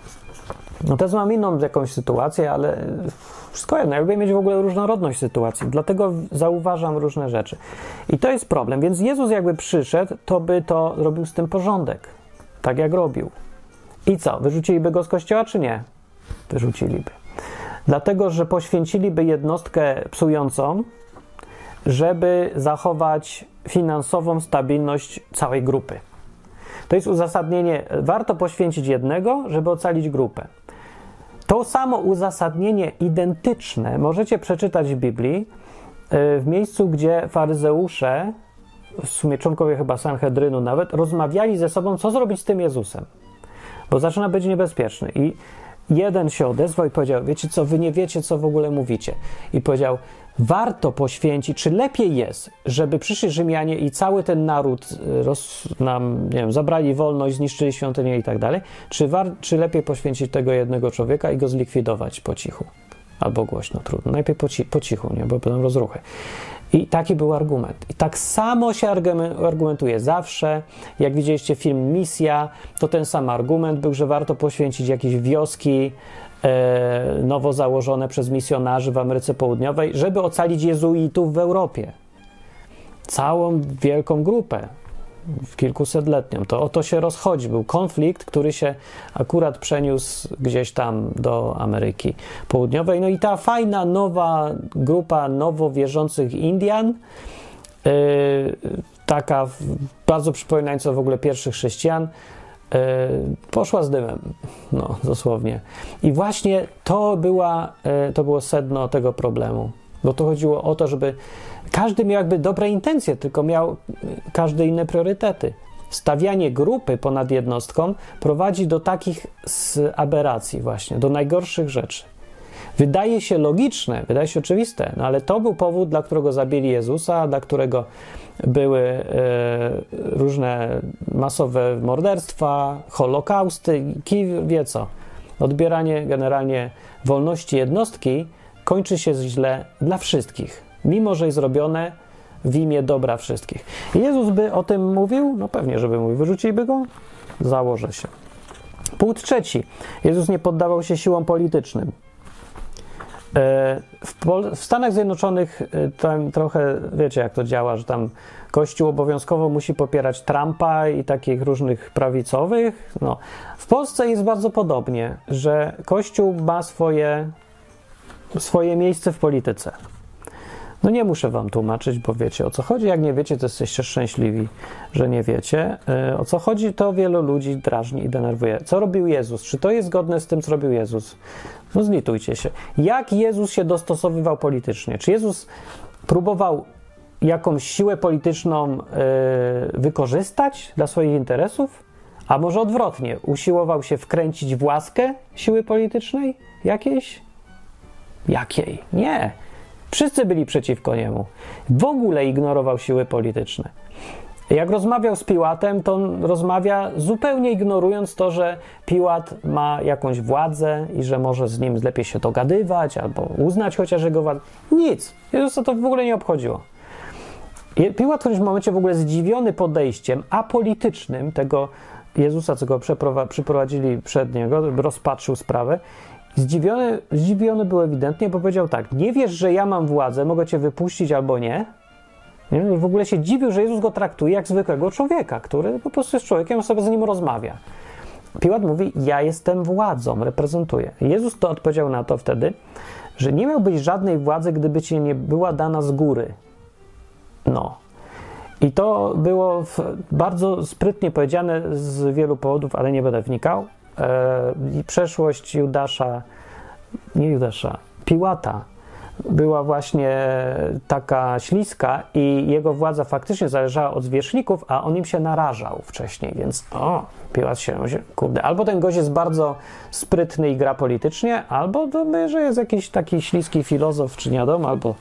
Speaker 1: No teraz mam inną jakąś sytuację, ale wszystko jedno, ja lubię mieć w ogóle różnorodność sytuacji, dlatego zauważam różne rzeczy. I to jest problem, więc Jezus jakby przyszedł, to by to robił z tym porządek, tak jak robił. I co, wyrzuciliby go z kościoła, czy nie? Wyrzuciliby. Dlatego, że poświęciliby jednostkę psującą, żeby zachować finansową stabilność całej grupy. To jest uzasadnienie, warto poświęcić jednego, żeby ocalić grupę. To samo uzasadnienie identyczne możecie przeczytać w Biblii e, w miejscu, gdzie faryzeusze, w sumie członkowie chyba Sanhedrynu nawet, rozmawiali ze sobą, co zrobić z tym Jezusem, bo zaczyna być niebezpieczny. I jeden się odezwał i powiedział: Wiecie co, wy nie wiecie, co w ogóle mówicie. I powiedział: warto poświęcić, czy lepiej jest, żeby przyszli Rzymianie i cały ten naród y, roz, nam, nie wiem, zabrali wolność, zniszczyli świątynię i tak dalej, czy, war, czy lepiej poświęcić tego jednego człowieka i go zlikwidować po cichu? Albo głośno, trudno. Najpierw po, ci, po cichu, nie? bo będą rozruchy. I taki był argument. I tak samo się argumentuje zawsze. Jak widzieliście film Misja, to ten sam argument był, że warto poświęcić jakieś wioski e, nowo założone przez misjonarzy w Ameryce Południowej, żeby ocalić jezuitów w Europie. Całą wielką grupę kilkusetletnią. To o to się rozchodzi. Był konflikt, który się akurat przeniósł gdzieś tam do Ameryki Południowej. No i ta fajna, nowa grupa nowo wierzących Indian, yy, taka bardzo przypominająca w ogóle pierwszych chrześcijan, yy, poszła z dymem, no dosłownie. I właśnie to, była, yy, to było sedno tego problemu, bo to chodziło o to, żeby każdy miał jakby dobre intencje, tylko miał każdy inne priorytety. Stawianie grupy ponad jednostką prowadzi do takich aberracji, właśnie, do najgorszych rzeczy. Wydaje się logiczne, wydaje się oczywiste, no ale to był powód, dla którego zabili Jezusa, dla którego były e, różne masowe morderstwa, holokausty, kij wie co. Odbieranie generalnie wolności jednostki kończy się źle dla wszystkich mimo że jest zrobione w imię dobra wszystkich. Jezus by o tym mówił? No pewnie, żeby mówił. Wyrzuciliby go? Założę się. Punkt trzeci. Jezus nie poddawał się siłom politycznym. E, w, Stanach Zjednoczonych e, tam trochę, wiecie jak to działa, że tam Kościół obowiązkowo musi popierać Trumpa i takich różnych prawicowych. No. W Polsce jest bardzo podobnie, że Kościół ma swoje, swoje miejsce w polityce. No nie muszę wam tłumaczyć, bo wiecie o co chodzi. Jak nie wiecie, to jesteście szczęśliwi, że nie wiecie. E, o co chodzi, to wielu ludzi drażni i denerwuje. Co robił Jezus? Czy to jest zgodne z tym, co robił Jezus? No zlitujcie się. Jak Jezus się dostosowywał politycznie? Czy Jezus próbował jakąś siłę polityczną yy, wykorzystać dla swoich interesów? A może odwrotnie, usiłował się wkręcić w łaskę siły politycznej jakiejś? Jakiej? Nie. Wszyscy byli przeciwko niemu. W ogóle ignorował siły polityczne. Jak rozmawiał z Piłatem, to on rozmawia zupełnie ignorując to, że Piłat ma jakąś władzę i że może z nim lepiej się dogadywać albo uznać chociaż jego władzę. Nic. Jezusa to w ogóle nie obchodziło. Piłat w którymś momencie w ogóle zdziwiony podejściem apolitycznym tego Jezusa, co go przyprowadzili przed niego, rozpatrzył sprawę Zdziwiony, zdziwiony był ewidentnie, bo powiedział tak: Nie wiesz, że ja mam władzę, mogę cię wypuścić albo nie. I w ogóle się dziwił, że Jezus go traktuje jak zwykłego człowieka, który po prostu jest człowiekiem, sobie z nim rozmawia. Piłat mówi: Ja jestem władzą, reprezentuję. Jezus to odpowiedział na to wtedy, że nie miałbyś żadnej władzy, gdyby ci nie była dana z góry. No. I to było bardzo sprytnie powiedziane z wielu powodów, ale nie będę wnikał. E, przeszłość Judasza, nie Judasza, Piłata była właśnie taka śliska i jego władza faktycznie zależała od zwierzchników, a on im się narażał wcześniej, więc o, Piłat się, kurde, albo ten gość jest bardzo sprytny i gra politycznie, albo to że jest jakiś taki śliski filozof, czy nie wiadomo, albo...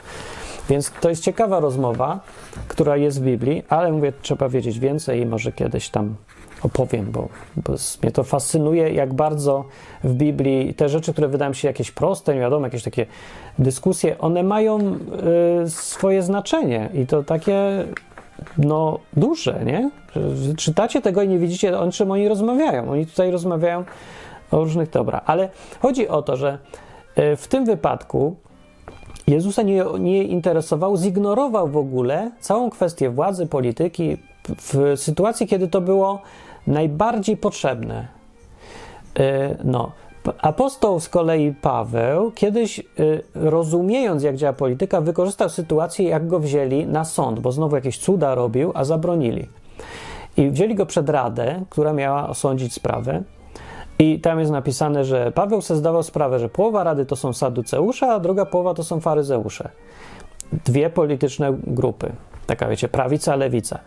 Speaker 1: Więc to jest ciekawa rozmowa, która jest w Biblii, ale mówię, trzeba wiedzieć więcej i może kiedyś tam opowiem, bo, bo mnie to fascynuje, jak bardzo w Biblii te rzeczy, które wydają się jakieś proste, nie wiadomo, jakieś takie dyskusje, one mają y, swoje znaczenie i to takie no duże, nie? Czytacie tego i nie widzicie, o czym oni rozmawiają. Oni tutaj rozmawiają o różnych dobra, ale chodzi o to, że y, w tym wypadku Jezusa nie, nie interesował, zignorował w ogóle całą kwestię władzy, polityki w sytuacji, kiedy to było najbardziej potrzebne. E, no. Apostoł z kolei Paweł kiedyś, e, rozumiejąc jak działa polityka, wykorzystał sytuację, jak go wzięli na sąd, bo znowu jakieś cuda robił, a zabronili. I wzięli go przed radę, która miała osądzić sprawę. I tam jest napisane, że Paweł sobie zdawał sprawę, że połowa rady to są saduceusze, a druga połowa to są faryzeusze. Dwie polityczne grupy. Taka, wiecie, prawica, lewica.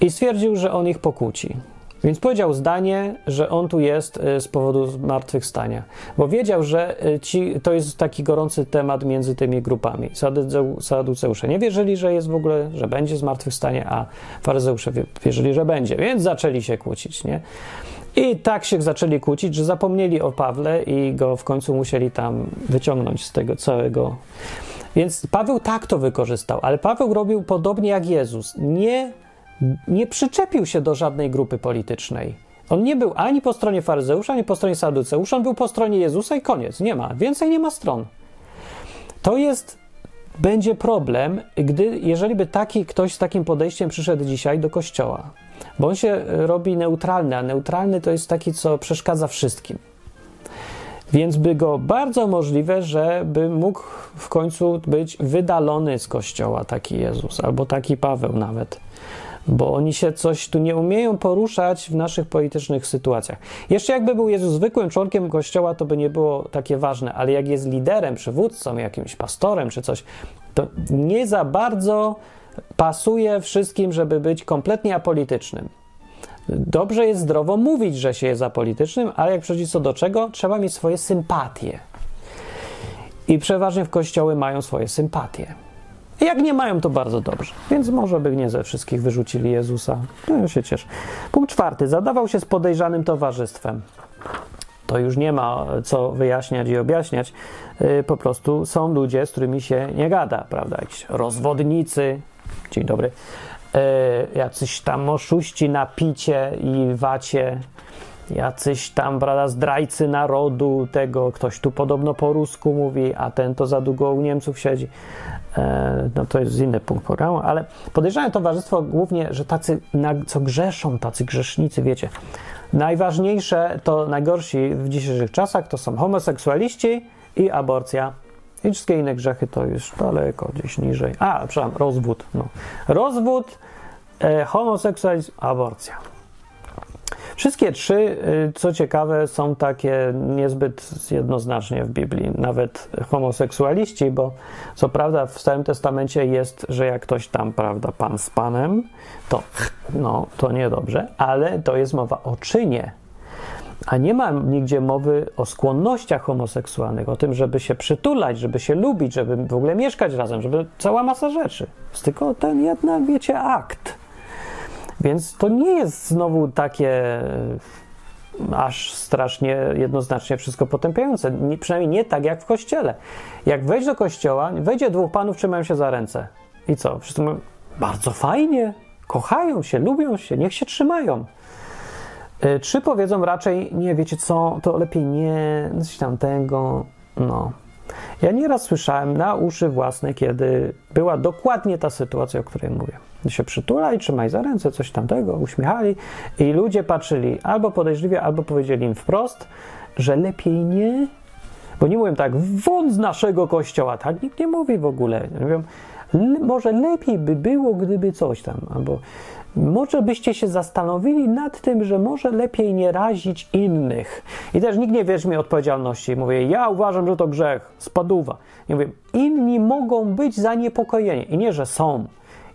Speaker 1: I stwierdził, że on ich pokłóci. Więc powiedział zdanie, że on tu jest y, z powodu zmartwychwstania, bo wiedział, że y, ci, to jest taki gorący temat między tymi grupami. Saduceusze nie wierzyli, że jest w ogóle, że będzie zmartwychwstanie, a faryzeusze wierzyli, że będzie, więc zaczęli się kłócić, nie? I tak się zaczęli kłócić, że zapomnieli o Pawle i go w końcu musieli tam wyciągnąć z tego całego. Więc Paweł tak to wykorzystał, ale Paweł robił podobnie jak Jezus. Nie nie przyczepił się do żadnej grupy politycznej. On nie był ani po stronie faryzeusza, ani po stronie saduceusza, on był po stronie Jezusa i koniec. Nie ma, więcej nie ma stron. To jest, będzie problem, gdy, jeżeli by taki ktoś z takim podejściem przyszedł dzisiaj do kościoła, bo on się robi neutralny, a neutralny to jest taki, co przeszkadza wszystkim. Więc by go bardzo możliwe, że by mógł w końcu być wydalony z kościoła taki Jezus, albo taki Paweł nawet bo oni się coś tu nie umieją poruszać w naszych politycznych sytuacjach. Jeszcze jakby był Jezus zwykłym członkiem kościoła, to by nie było takie ważne, ale jak jest liderem, przywódcą, jakimś pastorem czy coś, to nie za bardzo pasuje wszystkim, żeby być kompletnie apolitycznym. Dobrze jest zdrowo mówić, że się jest apolitycznym, ale jak przychodzi co do czego, trzeba mieć swoje sympatie. I przeważnie w kościoły mają swoje sympatie. Jak nie mają, to bardzo dobrze. Więc może by nie ze wszystkich wyrzucili Jezusa. No ja się cieszę. Punkt czwarty. Zadawał się z podejrzanym towarzystwem. To już nie ma co wyjaśniać i objaśniać. Y, po prostu są ludzie, z którymi się nie gada, prawda? Jakiś rozwodnicy. Dzień dobry. Y, jacyś tam oszuści na picie i wacie jacyś tam, prawda, zdrajcy narodu, tego ktoś tu podobno po rusku mówi, a ten to za długo u Niemców siedzi. E, no to jest inny punkt programu, ale podejrzewam towarzystwo głównie, że tacy, co grzeszą, tacy grzesznicy, wiecie, najważniejsze, to najgorsi w dzisiejszych czasach to są homoseksualiści i aborcja. I wszystkie inne grzechy to już daleko, gdzieś niżej. A, przepraszam, rozwód. No. Rozwód, e, homoseksualizm, aborcja. Wszystkie trzy, y, co ciekawe, są takie niezbyt jednoznacznie w Biblii. Nawet homoseksualiści, bo co prawda w Starym Testamencie jest, że jak ktoś tam, prawda, pan z panem, to no, to niedobrze, ale to jest mowa o czynie. A nie ma nigdzie mowy o skłonnościach homoseksualnych, o tym, żeby się przytulać, żeby się lubić, żeby w ogóle mieszkać razem, żeby cała masa rzeczy. Jest tylko ten jeden, wiecie, akt. Więc to nie jest znowu takie e, aż strasznie jednoznacznie wszystko potępiające. Nie, przynajmniej nie tak jak w kościele. Jak wejść do kościoła, wejdzie dwóch panów, trzymają się za ręce. I co? Wszyscy mówią, bardzo fajnie, kochają się, lubią się, niech się trzymają. E, trzy powiedzą raczej, nie, wiecie co, to lepiej nie, coś tamtego, no. Ja nieraz słyszałem na uszy własne, kiedy była dokładnie ta sytuacja, o której mówię się przytulaj, trzymaj za ręce, coś tamtego, uśmiechali i ludzie patrzyli albo podejrzliwie, albo powiedzieli im wprost, że lepiej nie, bo nie mówią tak, won z naszego kościoła, tak nikt nie mówi w ogóle. Mówią, może lepiej by było, gdyby coś tam, albo może byście się zastanowili nad tym, że może lepiej nie razić innych. I też nikt nie weźmie odpowiedzialności. Mówię, ja uważam, że to grzech, spaduwa. I mówię, inni mogą być zaniepokojeni. I nie, że są,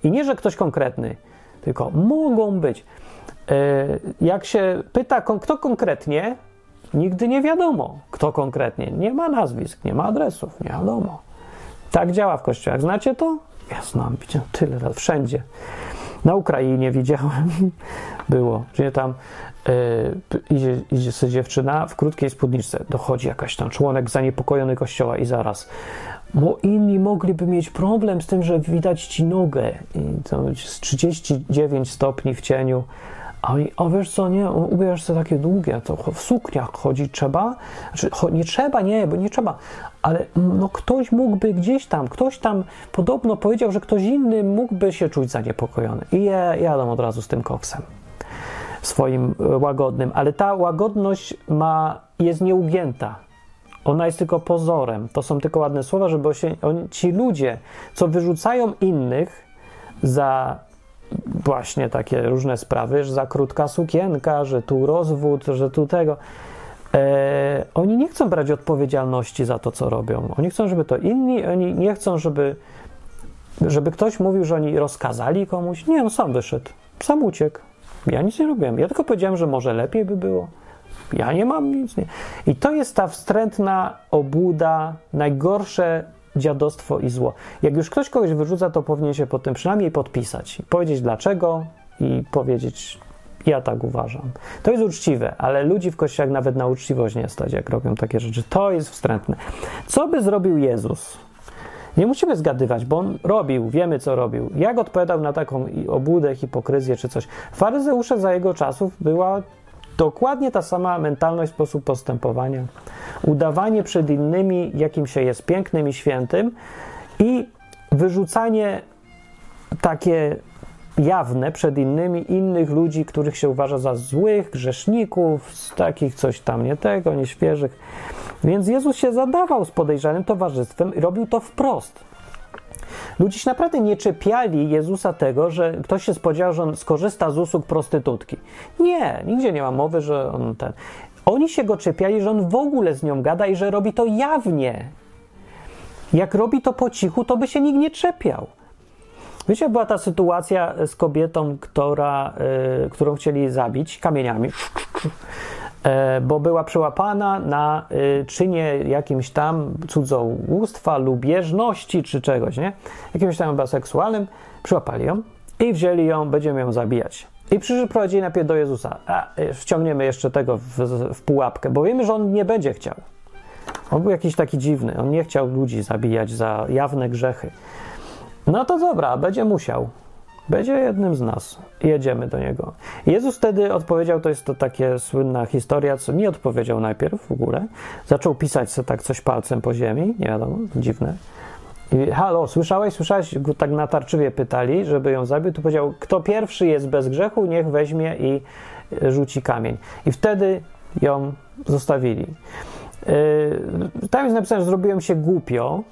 Speaker 1: i nie, że ktoś konkretny, tylko mogą być. E, jak się pyta, kto konkretnie, nigdy nie wiadomo, kto konkretnie. Nie ma nazwisk, nie ma adresów, nie wiadomo. Tak działa w kościołach. Znacie to? Ja znam, widziałem tyle lat, wszędzie. Na Ukrainie widziałem, było, gdzie tam yy, idzie, idzie sobie dziewczyna w krótkiej spódniczce, dochodzi jakaś tam członek zaniepokojony kościoła i zaraz bo inni mogliby mieć problem z tym, że widać ci nogę i to jest 39 stopni w cieniu. A, a wiesz co, nie, ubierz sobie takie długie, to w sukniach chodzi trzeba? Znaczy, nie trzeba, nie, bo nie trzeba, ale no ktoś mógłby gdzieś tam, ktoś tam podobno powiedział, że ktoś inny mógłby się czuć zaniepokojony. I ja jadę od razu z tym koksem swoim łagodnym, ale ta łagodność ma, jest nieugięta ona jest tylko pozorem. To są tylko ładne słowa, żeby się, oni, ci ludzie, co wyrzucają innych za właśnie takie różne sprawy, że za krótka sukienka, że tu rozwód, że tu tego. E, oni nie chcą brać odpowiedzialności za to, co robią. Oni chcą, żeby to inni, oni nie chcą, żeby, żeby ktoś mówił, że oni rozkazali komuś. Nie, on sam wyszedł, sam uciekł. Ja nic nie robiłem. Ja tylko powiedziałem, że może lepiej by było. Ja nie mam nic. Nie. I to jest ta wstrętna obłuda, najgorsze dziadostwo i zło. Jak już ktoś kogoś wyrzuca, to powinien się po tym przynajmniej podpisać. Powiedzieć dlaczego i powiedzieć, ja tak uważam. To jest uczciwe, ale ludzi w kościołach nawet na uczciwość nie stać, jak robią takie rzeczy. To jest wstrętne. Co by zrobił Jezus? Nie musimy zgadywać, bo on robił, wiemy co robił. Jak odpowiadał na taką obłudę, hipokryzję czy coś. Faryzeusze za jego czasów była dokładnie ta sama mentalność, sposób postępowania. Udawanie przed innymi, jakim się jest pięknym i świętym i wyrzucanie takie jawne przed innymi innych ludzi, których się uważa za złych, grzeszników, takich coś tam nie tego, nieświeżych. Więc Jezus się zadawał z podejrzanym towarzystwem i robił to wprost. Ludzie się naprawdę nie czepiali Jezusa tego, że ktoś się spodziewał, że on skorzysta z usług prostytutki. Nie, nigdzie nie ma mowy, że on ten. Oni się go czepiali, że on w ogóle z nią gada i że robi to jawnie. Jak robi to po cichu, to by się nikt nie czepiał. Wiecie, była ta sytuacja z kobietą, która, y, którą chcieli zabić kamieniami, bo była przełapana na y, czynie jakimś tam cudzołóstwa, lubieżności czy czegoś, nie? Jakimś tam chyba seksualnym. Przyłapali ją i wzięli ją, będziemy ją zabijać. I przyprowadzili najpierw do Jezusa. A, wciągniemy jeszcze tego w, w pułapkę, bo wiemy, że on nie będzie chciał. On był jakiś taki dziwny. On nie chciał ludzi zabijać za jawne grzechy. No to dobra, będzie musiał. Będzie jednym z nas. Jedziemy do niego. Jezus wtedy odpowiedział, to jest to takie słynna historia, co nie odpowiedział najpierw w ogóle. Zaczął pisać sobie tak coś palcem po ziemi, nie wiadomo, dziwne. I, halo, słyszałeś, słyszałeś? Go tak natarczywie pytali, żeby ją zabił. Tu powiedział, kto pierwszy jest bez grzechu, niech weźmie i e, rzuci kamień. I wtedy ją zostawili. Yy, tam jest napisane, że zrobiłem się głupio,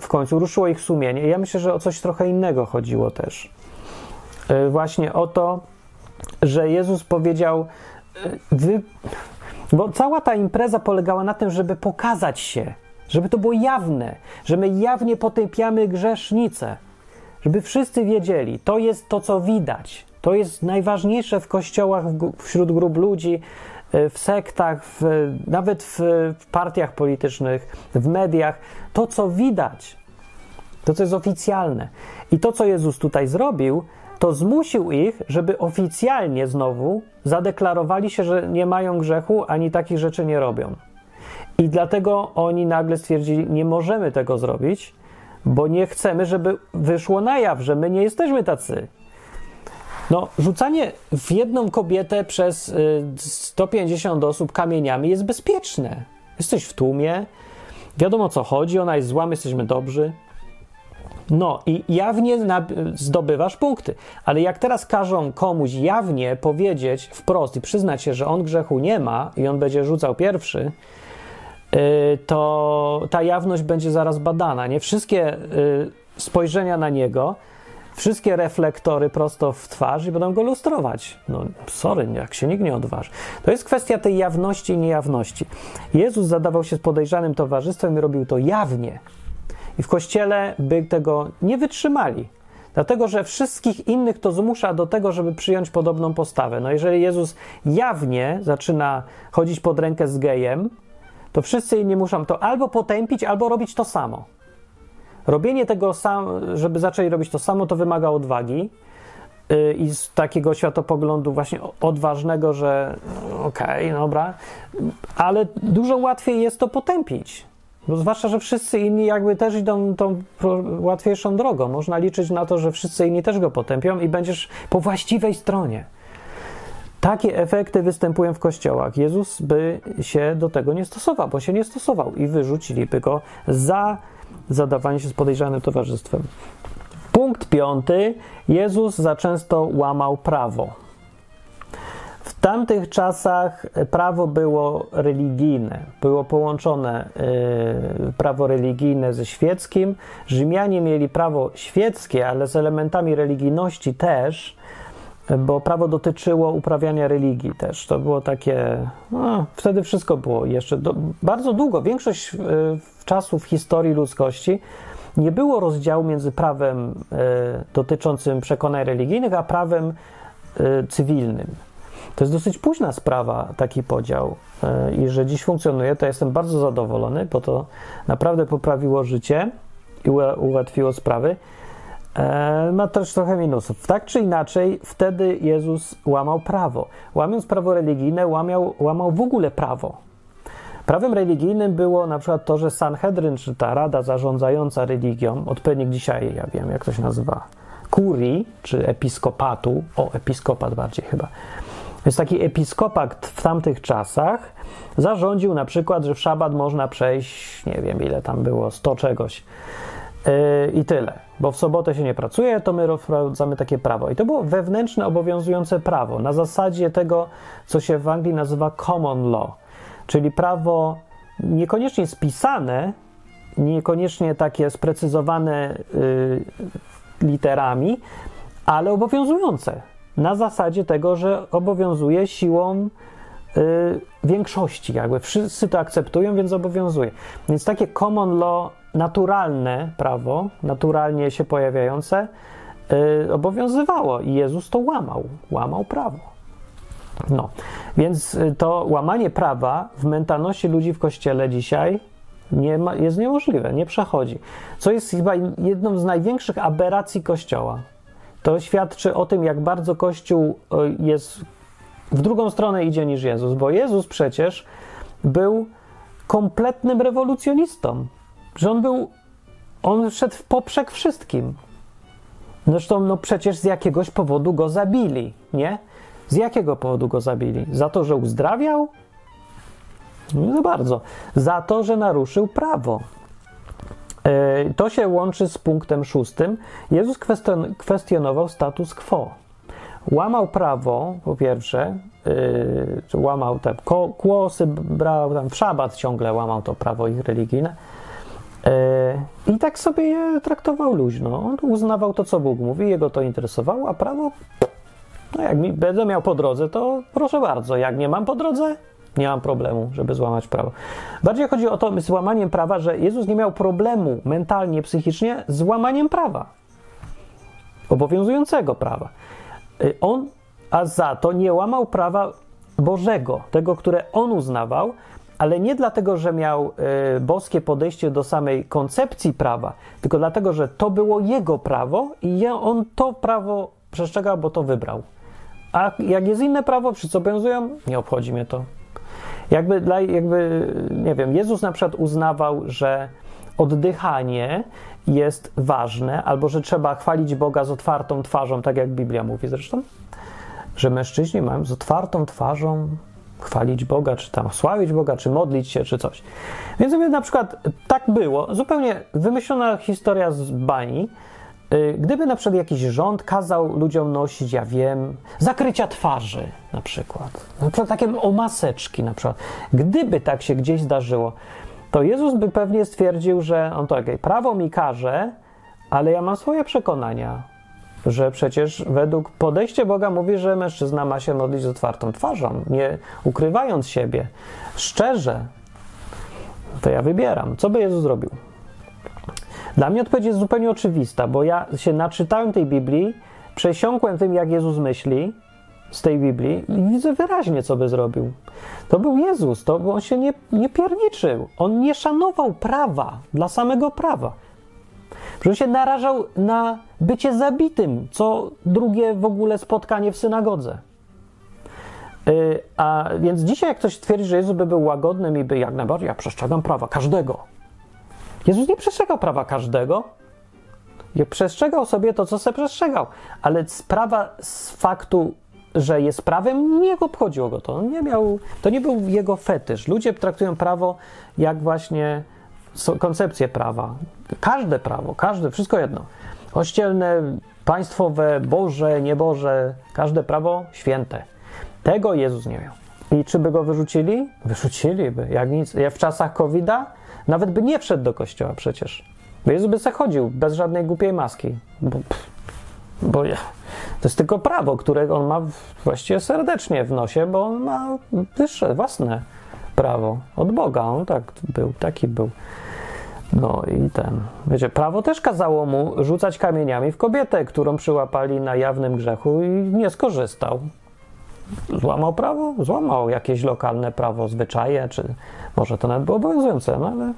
Speaker 1: w końcu ruszyło ich sumienie. Ja myślę, że o coś trochę innego chodziło też. E, właśnie o to, że Jezus powiedział, e, wy... bo cała ta impreza polegała na tym, żeby pokazać się, żeby to było jawne, że my jawnie potępiamy grzesznicę, żeby wszyscy wiedzieli, to jest to, co widać. To jest najważniejsze w kościołach, wśród grup ludzi, e, w sektach, w, nawet w, w partiach politycznych, w mediach, to co widać, to co jest oficjalne. I to, co Jezus tutaj zrobił, to zmusił ich, żeby oficjalnie znowu zadeklarowali się, że nie mają grzechu ani takich rzeczy nie robią. I dlatego oni nagle stwierdzili, nie możemy tego zrobić, bo nie chcemy, żeby wyszło na jaw, że my nie jesteśmy tacy. No, rzucanie w jedną kobietę przez 150 y, osób kamieniami jest bezpieczne. Jesteś w tłumie, wiadomo o co chodzi, ona jest zła, my jesteśmy dobrzy. No i jawnie zdobywasz punkty. Ale jak teraz każą komuś jawnie powiedzieć wprost i przyznać się, że on grzechu nie ma i on będzie rzucał pierwszy, y, to ta jawność będzie zaraz badana. Nie wszystkie y, spojrzenia na niego, wszystkie reflektory prosto w twarz i będą go lustrować. No, sorry, jak się nikt nie odważy. To jest kwestia tej jawności i niejawności. Jezus zadawał się z podejrzanym towarzystwem i robił to jawnie. I w kościele by tego nie wytrzymali. Dlatego, że wszystkich innych to zmusza do tego, żeby przyjąć podobną postawę. No jeżeli Jezus jawnie zaczyna chodzić pod rękę z gejem, to wszyscy inni muszą to albo potępić, albo robić to samo. Robienie tego sam, żeby zaczęli robić to samo, to wymaga odwagi yy, i z takiego światopoglądu właśnie odważnego, że okej, okay, dobra, ale dużo łatwiej jest to potępić. Bo zwłaszcza, że wszyscy inni jakby też idą tą łatwiejszą drogą. Można liczyć na to, że wszyscy inni też go potępią i będziesz po właściwej stronie. Takie efekty występują w kościołach. Jezus by się do tego nie stosował, bo się nie stosował i wyrzuciliby go za zadawanie się z podejrzanym towarzystwem. Punkt piąty. Jezus za często łamał prawo. W tamtych czasach prawo było religijne, było połączone y, prawo religijne ze świeckim. Rzymianie mieli prawo świeckie, ale z elementami religijności też, bo prawo dotyczyło uprawiania religii też. To było takie, no, wtedy wszystko było jeszcze do, bardzo długo. Większość y, czasów historii ludzkości nie było rozdziału między prawem y, dotyczącym przekonań religijnych, a prawem y, cywilnym. To jest dosyć późna sprawa, taki podział. Y, I że dziś funkcjonuje, to jestem bardzo zadowolony, bo to naprawdę poprawiło życie i ułatwiło sprawy. E, ma też trochę minusów. Tak czy inaczej, wtedy Jezus łamał prawo. Łamiąc prawo religijne, łamał, łamał w ogóle prawo. Prawem religijnym było na przykład to, że Sanhedryn, czy ta rada zarządzająca religią, odpowiednik dzisiaj, ja wiem, jak to się nazywa, kurii, czy episkopatu, o, episkopat bardziej chyba. Więc taki episkopat w tamtych czasach zarządził na przykład, że w szabat można przejść, nie wiem ile tam było, 100 czegoś yy, i tyle. Bo w sobotę się nie pracuje, to my wprowadzamy takie prawo. I to było wewnętrzne, obowiązujące prawo na zasadzie tego, co się w Anglii nazywa common law czyli prawo niekoniecznie spisane, niekoniecznie takie sprecyzowane y, literami, ale obowiązujące. Na zasadzie tego, że obowiązuje siłą y, większości, jakby wszyscy to akceptują, więc obowiązuje. Więc takie common law, naturalne prawo, naturalnie się pojawiające, y, obowiązywało i Jezus to łamał, łamał prawo. No, więc y, to łamanie prawa w mentalności ludzi w kościele dzisiaj nie ma, jest niemożliwe, nie przechodzi. Co jest chyba jedną z największych aberracji kościoła. To świadczy o tym, jak bardzo kościół y, jest w drugą stronę idzie niż Jezus, bo Jezus przecież był kompletnym rewolucjonistą. Że on był, on szedł w poprzek wszystkim. Zresztą, no przecież z jakiegoś powodu go zabili, nie? Z jakiego powodu go zabili? Za to, że uzdrawiał? Nie za bardzo. Za to, że naruszył prawo. E, to się łączy z punktem szóstym. Jezus kwestionował status quo. Łamał prawo, po pierwsze, yy, łamał te kłosy, brał tam w szabat ciągle łamał to prawo ich religijne. Yy, I tak sobie je traktował luźno. On uznawał to, co Bóg mówi, jego to interesowało, a prawo no jak mi będę miał po drodze, to proszę bardzo. Jak nie mam po drodze, nie mam problemu, żeby złamać prawo. Bardziej chodzi o to z łamaniem prawa, że Jezus nie miał problemu mentalnie, psychicznie z łamaniem prawa. Obowiązującego prawa. Y, on, a za to nie łamał prawa Bożego, tego, które on uznawał, ale nie dlatego, że miał y, boskie podejście do samej koncepcji prawa, tylko dlatego, że to było jego prawo i on to prawo przestrzegał, bo to wybrał. A jak jest inne prawo, wszyscy obowiązują, nie obchodzi mnie to. Jakby, dla, jakby, nie wiem, Jezus na przykład uznawał, że oddychanie jest ważne, albo że trzeba chwalić Boga z otwartą twarzą, tak jak Biblia mówi zresztą, że mężczyźni mają z otwartą twarzą chwalić Boga, czy tam sławić Boga, czy modlić się, czy coś. Więc na przykład tak było, zupełnie wymyślona historia z bani, gdyby na przykład jakiś rząd kazał ludziom nosić, ja wiem, zakrycia twarzy na przykład, na przykład takie o maseczki na przykład, gdyby tak się gdzieś zdarzyło, to Jezus by pewnie stwierdził, że on to okay, prawo mi każe, ale ja mam swoje przekonania, że przecież według podejścia Boga mówi, że mężczyzna ma się modlić z otwartą twarzą, nie ukrywając siebie, szczerze. To ja wybieram. Co by Jezus zrobił? Dla mnie odpowiedź jest zupełnie oczywista, bo ja się naczytałem tej Biblii, przesiąkłem tym, jak Jezus myśli z tej Biblii i widzę wyraźnie, co by zrobił. To był Jezus, to on się nie, nie pierniczył. On nie szanował prawa dla samego prawa. Że się narażał na bycie zabitym, co drugie w ogóle spotkanie w synagodze. Yy, a więc dzisiaj, jak ktoś twierdzi, że Jezus by był łagodnym i by jak najbardziej, ja przestrzegam prawa każdego, Jezus nie przestrzegał prawa każdego. Przestrzegał sobie to, co sobie przestrzegał, ale sprawa z faktu, że jest prawem, nie obchodziło go to. On nie miał, to nie był jego fetysz. Ludzie traktują prawo jak właśnie koncepcję prawa. Każde prawo, każde, wszystko jedno. Kościelne, państwowe, Boże, nieboże, każde prawo święte. Tego Jezus nie miał. I czy by go wyrzucili? Wyrzuciliby. Jak nic. W czasach COVID-a nawet by nie wszedł do kościoła przecież. Bo Jezus by se chodził bez żadnej głupiej maski. Bo, bo ja, to jest tylko prawo, które on ma właściwie serdecznie w nosie, bo on ma wyższe, własne prawo od Boga. On tak był, taki był. No i ten. Wiecie, prawo też kazało mu rzucać kamieniami w kobietę, którą przyłapali na jawnym grzechu i nie skorzystał. Złamał prawo? Złamał jakieś lokalne prawo, zwyczaje, czy może to nawet było obowiązujące, no ale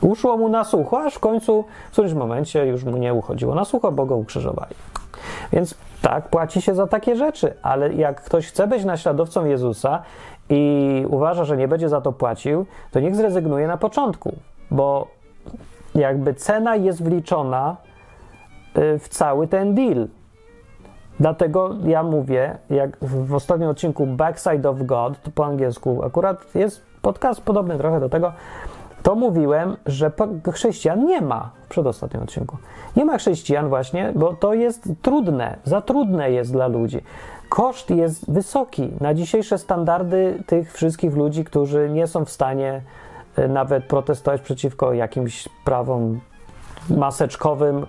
Speaker 1: uszło mu na sucho, aż w końcu w którymś momencie już mu nie uchodziło na sucho, bo go ukrzyżowali. Więc tak, płaci się za takie rzeczy, ale jak ktoś chce być naśladowcą Jezusa i uważa, że nie będzie za to płacił, to niech zrezygnuje na początku, bo jakby cena jest wliczona y, w cały ten deal. Dlatego ja mówię, jak w ostatnim odcinku Backside of God, to po angielsku akurat jest podcast podobny trochę do tego, to mówiłem, że chrześcijan nie ma w przedostatnim odcinku. Nie ma chrześcijan właśnie, bo to jest trudne, za trudne jest dla ludzi. Koszt jest wysoki na dzisiejsze standardy tych wszystkich ludzi, którzy nie są w stanie y, nawet protestować przeciwko jakimś prawom maseczkowym,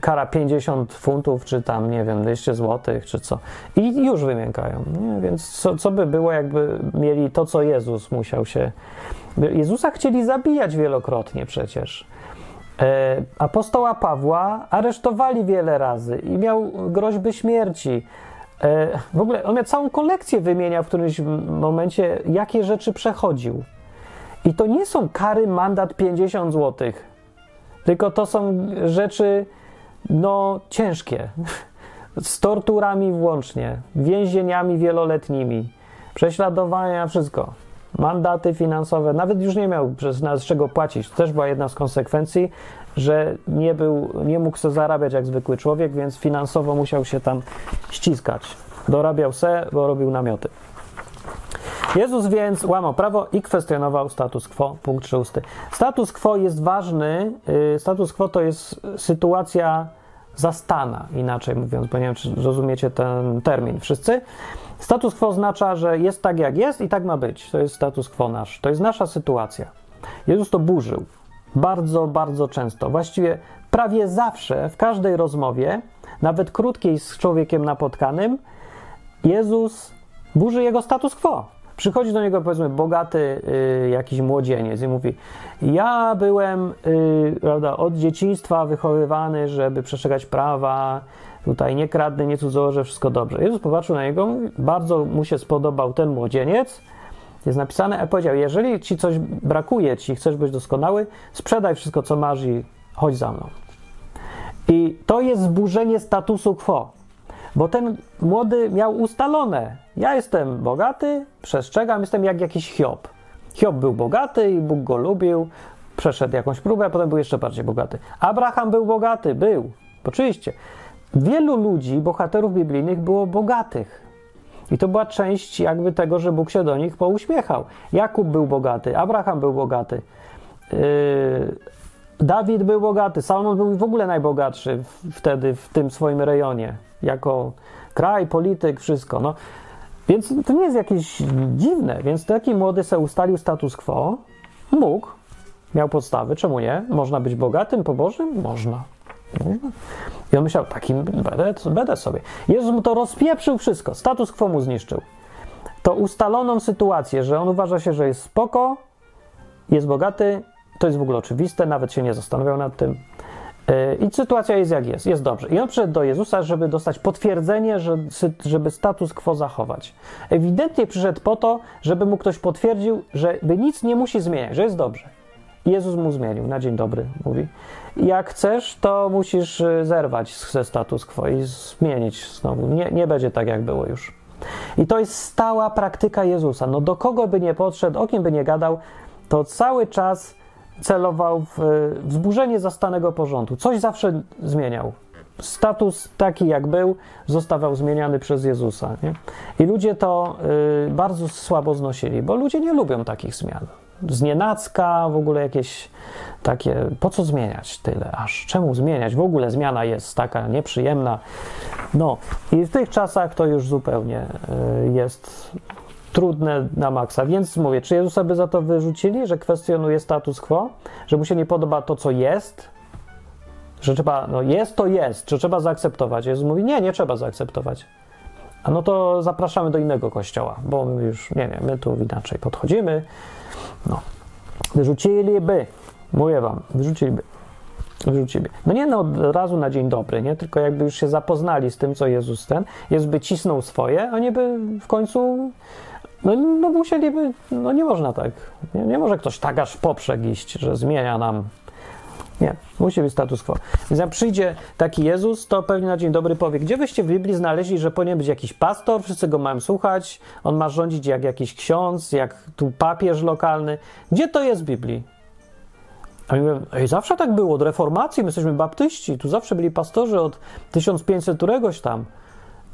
Speaker 1: kara 50 funtów, czy tam, nie wiem, 200 zł, czy co. I już wymiękają. Nie? Więc co, co by było, jakby mieli to, co Jezus musiał się. Jezusa chcieli zabijać wielokrotnie przecież. E, apostoła Pawła aresztowali wiele razy i miał groźby śmierci. E, w ogóle on miał całą kolekcję wymienia w którymś momencie, jakie rzeczy przechodził. I to nie są kary, mandat 50 złotych tylko to są rzeczy, no, ciężkie. Z torturami włącznie, więzieniami wieloletnimi, prześladowania, wszystko. Mandaty finansowe, nawet już nie miał przez nas czego płacić. To też była jedna z konsekwencji, że nie, był, nie mógł sobie zarabiać jak zwykły człowiek, więc finansowo musiał się tam ściskać. Dorabiał se, bo robił namioty. Jezus więc łamał prawo i kwestionował status quo. Punkt szósty. Status quo jest ważny. Y, status quo to jest sytuacja zastana, inaczej mówiąc, bo nie wiem, czy rozumiecie ten termin wszyscy. Status quo oznacza, że jest tak, jak jest i tak ma być. To jest status quo nasz. To jest nasza sytuacja. Jezus to burzył. Bardzo, bardzo często. Właściwie prawie zawsze, w każdej rozmowie, nawet krótkiej z człowiekiem napotkanym, Jezus burzy jego status quo. Przychodzi do niego, powiedzmy, bogaty y, jakiś młodzieniec i mówi: Ja byłem y, prawda, od dzieciństwa wychowywany, żeby przestrzegać prawa, tutaj nie kradnę, nie cudzołożę, wszystko dobrze. Jezus popatrzył na niego, bardzo mu się spodobał ten młodzieniec. Jest napisane, a powiedział: Jeżeli ci coś brakuje, ci chcesz być doskonały, sprzedaj wszystko, co masz i chodź za mną. I to jest zburzenie statusu quo. Bo ten młody miał ustalone. Ja jestem bogaty, przestrzegam, jestem jak jakiś Hiob. Hiob był bogaty i Bóg go lubił, przeszedł jakąś próbę, a potem był jeszcze bardziej bogaty. Abraham był bogaty, był, oczywiście. Wielu ludzi, bohaterów biblijnych było bogatych. I to była część jakby tego, że Bóg się do nich pouśmiechał. Jakub był bogaty, Abraham był bogaty, yy, Dawid był bogaty, Salomon był w ogóle najbogatszy wtedy w tym swoim rejonie jako kraj, polityk, wszystko. No. Więc to nie jest jakieś dziwne. Więc taki młody se ustalił status quo, mógł, miał podstawy, czemu nie? Można być bogatym, pobożnym? Można. Można. I on myślał, takim będę, będę sobie. Jezus mu to rozpieprzył wszystko, status quo mu zniszczył. To ustaloną sytuację, że on uważa się, że jest spoko, jest bogaty, to jest w ogóle oczywiste, nawet się nie zastanawiał nad tym. E, I sytuacja jest jak jest, jest dobrze. I on przyszedł do Jezusa, żeby dostać potwierdzenie, że, żeby status quo zachować. Ewidentnie przyszedł po to, żeby mu ktoś potwierdził, że nic nie musi zmieniać, że jest dobrze. Jezus mu zmienił, na dzień dobry mówi. Jak chcesz, to musisz e, zerwać ze status quo i zmienić znowu. Nie, nie będzie tak, jak było już. I to jest stała praktyka Jezusa. No do kogo by nie podszedł, o kim by nie gadał, to cały czas celował w wzburzenie zastanego porządku. Coś zawsze zmieniał. Status taki, jak był, zostawał zmieniany przez Jezusa. Nie? I ludzie to y, bardzo słabo znosili, bo ludzie nie lubią takich zmian. Znienacka, w ogóle jakieś takie, po co zmieniać tyle aż? Czemu zmieniać? W ogóle zmiana jest taka nieprzyjemna. No i w tych czasach to już zupełnie y, jest trudne na maksa. Więc mówię, czy Jezusa by za to wyrzucili, że kwestionuje status quo, że mu się nie podoba to, co jest, że trzeba, no jest to jest, że trzeba zaakceptować. Jezus mówi, nie, nie trzeba zaakceptować. A no to zapraszamy do innego kościoła, bo my już, nie wiem, my tu inaczej podchodzimy. No. Wyrzuciliby. Mówię wam, wyrzuciliby. Wyrzuciliby. No nie no, od razu na dzień dobry, nie? Tylko jakby już się zapoznali z tym, co Jezus ten, Jezus by cisnął swoje, oni by w końcu no, no musieliby, no nie można tak. Nie, nie może ktoś tak aż w poprzek iść, że zmienia nam. Nie, musi być status quo. Więc jak przyjdzie taki Jezus, to pewnie na dzień dobry powie, gdzie wyście w Biblii znaleźli, że powinien być jakiś pastor, wszyscy go mają słuchać, on ma rządzić jak jakiś ksiądz, jak tu papież lokalny. Gdzie to jest w Biblii? A oni mówią, ej, zawsze tak było, od reformacji, my jesteśmy baptyści, tu zawsze byli pastorzy od 1500 któregoś tam.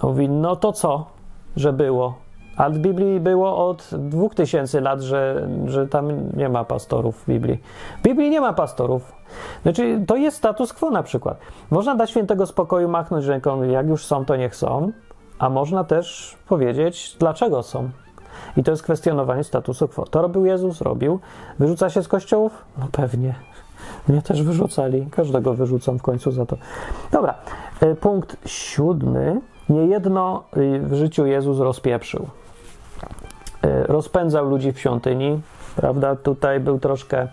Speaker 1: A mówi, no to co, że było? A w Biblii było od 2000 lat, że, że tam nie ma pastorów w Biblii. W Biblii nie ma pastorów. Znaczy, to jest status quo na przykład. Można dać świętego spokoju machnąć ręką, jak już są, to niech są, a można też powiedzieć, dlaczego są. I to jest kwestionowanie statusu quo. To robił Jezus, robił. Wyrzuca się z kościołów? No pewnie. Mnie też wyrzucali. Każdego wyrzucą w końcu za to. Dobra. E, punkt siódmy. Niejedno y, w życiu Jezus rozpieprzył. E, rozpędzał ludzi w świątyni, prawda? Tutaj był troszkę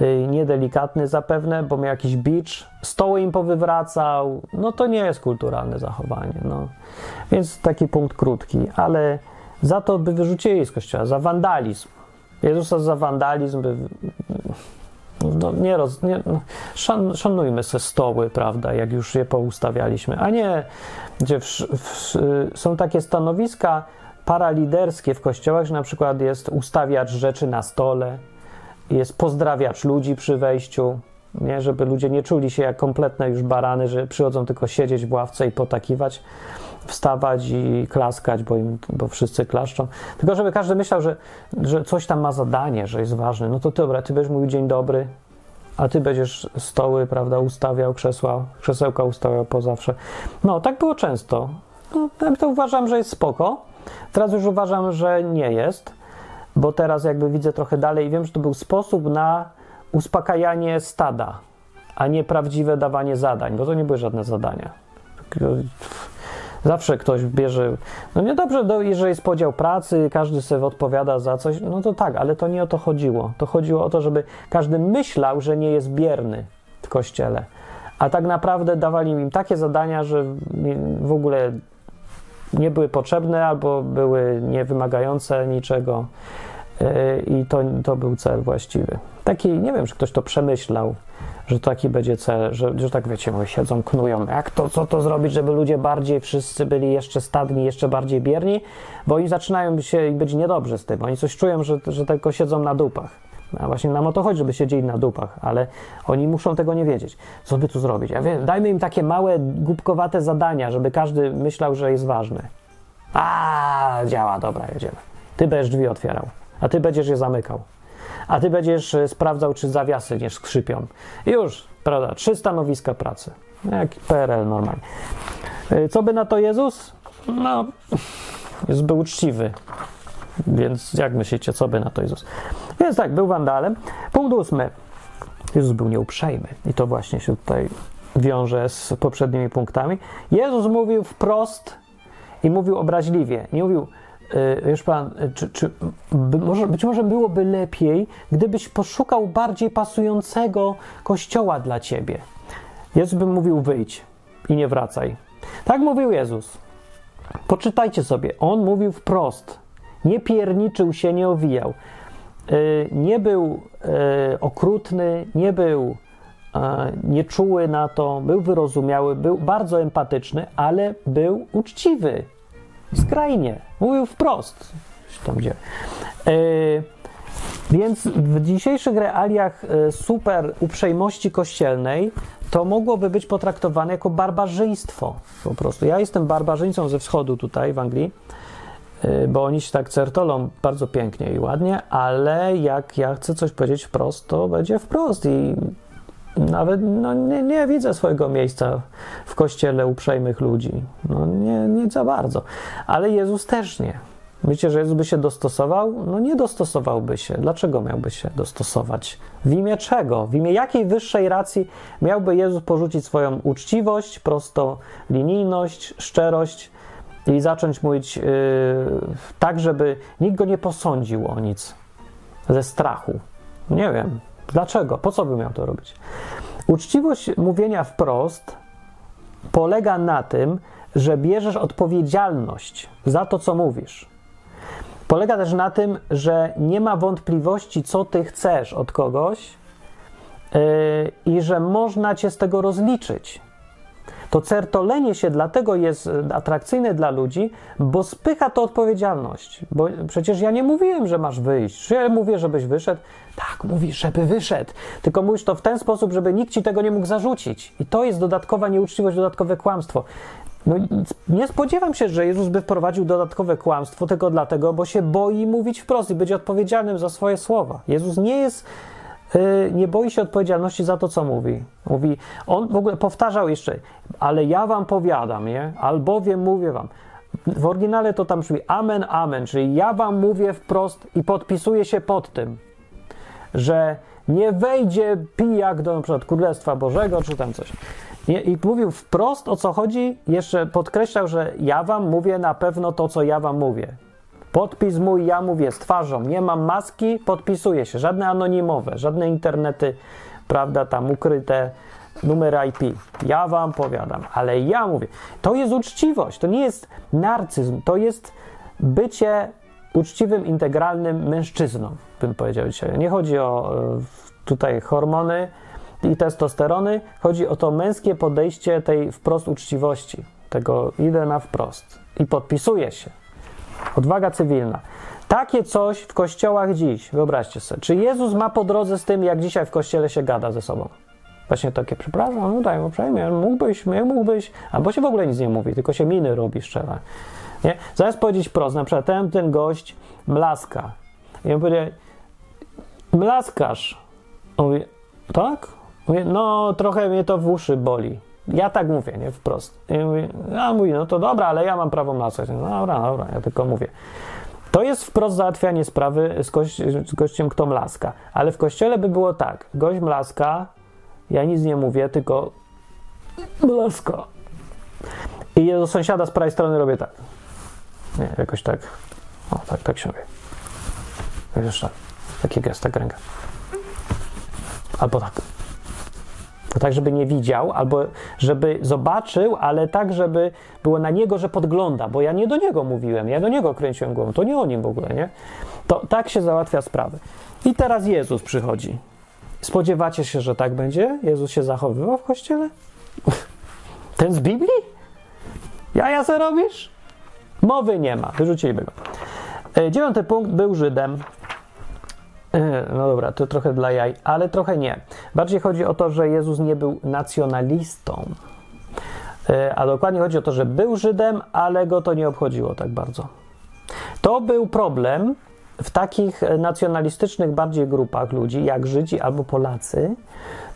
Speaker 1: y, niedelikatny zapewne, bo miał jakiś bicz, stoły im powywracał, no to nie jest kulturalne zachowanie, no. Więc taki punkt krótki, ale za to by wyrzucili z kościoła, za wandalizm. Jezusa za wandalizm by... No, nie roz, nie, no, szan, szanujmy se stoły, prawda, jak już je poustawialiśmy, a nie, gdzie w, w, są takie stanowiska paraliderskie w kościołach, że na przykład jest ustawiacz rzeczy na stole, jest pozdrawiacz ludzi przy wejściu, nie, żeby ludzie nie czuli się jak kompletne już barany, że przychodzą tylko siedzieć w ławce i potakiwać, wstawać i klaskać, bo, im, bo wszyscy klaszczą. Tylko żeby każdy myślał, że, że coś tam ma zadanie, że jest ważne. No to dobra, ty będziesz mówił dzień dobry, a ty będziesz stoły, prawda, ustawiał, krzesła, krzesełka ustawiał po zawsze. No, tak było często. No, to uważam, że jest spoko. Teraz już uważam, że nie jest, bo teraz jakby widzę trochę dalej i wiem, że to był sposób na uspokajanie stada, a nie prawdziwe dawanie zadań, bo to nie były żadne zadania. Zawsze ktoś bierze. No niedobrze, no, jeżeli jest podział pracy, każdy sobie odpowiada za coś, no to tak, ale to nie o to chodziło. To chodziło o to, żeby każdy myślał, że nie jest bierny w kościele. A tak naprawdę dawali im takie zadania, że w ogóle nie były potrzebne albo były niewymagające niczego. E, I to, to był cel właściwy. Taki, nie wiem, czy ktoś to przemyślał, że taki będzie cel, że, że tak wiecie, moi siedzą, knują. Jak to, co to zrobić, żeby ludzie bardziej wszyscy byli jeszcze stadni, jeszcze bardziej bierni, bo oni zaczynają się być niedobrze z tym. Oni coś czują, że, że tylko siedzą na dupach. A właśnie nam o to chodzi, żeby siedzieli na dupach, ale oni muszą tego nie wiedzieć. Co by tu zrobić? Ja wiem, dajmy im takie małe, głupkowate zadania, żeby każdy myślał, że jest ważny. A, działa, dobra, jedziemy. Ty będziesz drzwi otwierał, a ty będziesz je zamykał. A ty będziesz e, sprawdzał, czy zawiasy nie skrzypią. Już, prawda, trzy stanowiska pracy. Jak PRL normalnie. E, co by na to Jezus? No, Jezus był uczciwy. Więc jak myślicie, co by na to Jezus? Więc tak, był wandalem. Punkt ósmy. Jezus był nieuprzejmy. I to właśnie się tutaj wiąże z poprzednimi punktami. Jezus mówił wprost i mówił obraźliwie. Nie mówił, yy, wiesz pan, czy, czy by, może, być może byłoby lepiej, gdybyś poszukał bardziej pasującego kościoła dla ciebie. Jezus by mówił, wyjdź i nie wracaj. Tak mówił Jezus. Poczytajcie sobie. On mówił wprost. Nie pierniczył się, nie owijał. Y, nie był y, okrutny, nie był nieczuły na to, był wyrozumiały, był bardzo empatyczny, ale był uczciwy. Skrajnie. Mówił wprost. Tam gdzie. Więc w dzisiejszych realiach super uprzejmości kościelnej to mogłoby być potraktowane jako barbarzyństwo po prostu. Ja jestem barbarzyńcą ze wschodu tutaj w Anglii bo oni się tak certolą bardzo pięknie i ładnie, ale jak ja chcę coś powiedzieć wprost, to będzie wprost i nawet no, nie, nie widzę swojego miejsca w kościele uprzejmych ludzi. No, nie, nie za bardzo. Ale Jezus też nie. Myślicie, że Jezus by się dostosował? No nie dostosowałby się. Dlaczego miałby się dostosować? W imię czego? W imię jakiej wyższej racji miałby Jezus porzucić swoją uczciwość, prostolinijność, szczerość, i zacząć mówić yy, tak, żeby nikt go nie posądził o nic ze strachu. Nie wiem, Dlaczego? Po co by miał to robić? Uczciwość mówienia wprost polega na tym, że bierzesz odpowiedzialność za to, co mówisz. Polega też na tym, że nie ma wątpliwości, co ty chcesz od kogoś yy, i że można cię z tego rozliczyć. To certolenie się dlatego jest atrakcyjne dla ludzi, bo spycha to odpowiedzialność. Bo przecież ja nie mówiłem, że masz wyjść. Czy ja mówię, żebyś wyszedł? Tak, mówisz, żeby wyszedł. Tylko mówisz to w ten sposób, żeby nikt ci tego nie mógł zarzucić. I to jest dodatkowa nieuczciwość, dodatkowe kłamstwo. No, nie spodziewam się, że Jezus by wprowadził dodatkowe kłamstwo tylko dlatego, bo się boi mówić wprost i być odpowiedzialnym za swoje słowa. Jezus nie jest nie boi się odpowiedzialności za to, co mówi. Mówi, on w ogóle powtarzał jeszcze, ale ja wam powiadam, nie? Albowiem mówię wam. W oryginale to tam brzmi amen, amen, czyli ja wam mówię wprost i podpisuję się pod tym, że nie wejdzie pijak do przykład Królestwa Bożego, czy tam coś. I mówił wprost o co chodzi, jeszcze podkreślał, że ja wam mówię na pewno to, co ja wam mówię. Podpis mój, ja mówię z twarzą, nie mam maski, podpisuję się. Żadne anonimowe, żadne internety, prawda, tam ukryte, numer IP. Ja wam powiadam, ale ja mówię. To jest uczciwość, to nie jest narcyzm, to jest bycie uczciwym, integralnym mężczyzną, bym powiedział dzisiaj. Nie chodzi o e, tutaj hormony i testosterony, chodzi o to męskie podejście tej wprost uczciwości. Tego idę na wprost i podpisuję się. Odwaga cywilna. Takie coś w kościołach dziś, wyobraźcie sobie. Czy Jezus ma po drodze z tym, jak dzisiaj w kościele się gada ze sobą? Właśnie takie, przepraszam, no daj uprzejmie, mógłbyś, mógłbyś, albo się w ogóle nic nie mówi, tylko się miny robi szczere. Nie? Zamiast powiedzieć prosto, na przykład ten, ten gość mlaska. I on powie, mlaskarz. On mówi, tak? Mówi, no trochę mnie to w uszy boli. Ja tak mówię, nie wprost. I a mówi, no to dobra, ale ja mam prawo mlaskać. No dobra, dobra, ja tylko mówię. To jest wprost załatwianie sprawy z, gość, z gościem, kto mlaska. Ale w kościele by było tak. Gość mlaska, ja nic nie mówię, tylko mlaska. I do sąsiada z prawej strony robię tak. Nie, jakoś tak. O, tak, tak się robi. Jeszcze tak. Taki gest, tak ręka. Albo tak tak, żeby nie widział, albo żeby zobaczył, ale tak, żeby było na niego, że podgląda, bo ja nie do niego mówiłem, ja do niego kręciłem głową, to nie o nim w ogóle, nie? To tak się załatwia sprawy. I teraz Jezus przychodzi. Spodziewacie się, że tak będzie? Jezus się zachowywał w kościele? Ten z Biblii? Ja ja se robisz? Mowy nie ma, wyrzuciliby go. E, dziewiąty punkt był Żydem. E, no dobra, to trochę dla jaj, ale trochę nie. Bardziej chodzi o to, że Jezus nie był nacjonalistą. E, a dokładnie chodzi o to, że był Żydem, ale go to nie obchodziło tak bardzo. To był problem w takich nacjonalistycznych bardziej grupach ludzi, jak Żydzi albo Polacy,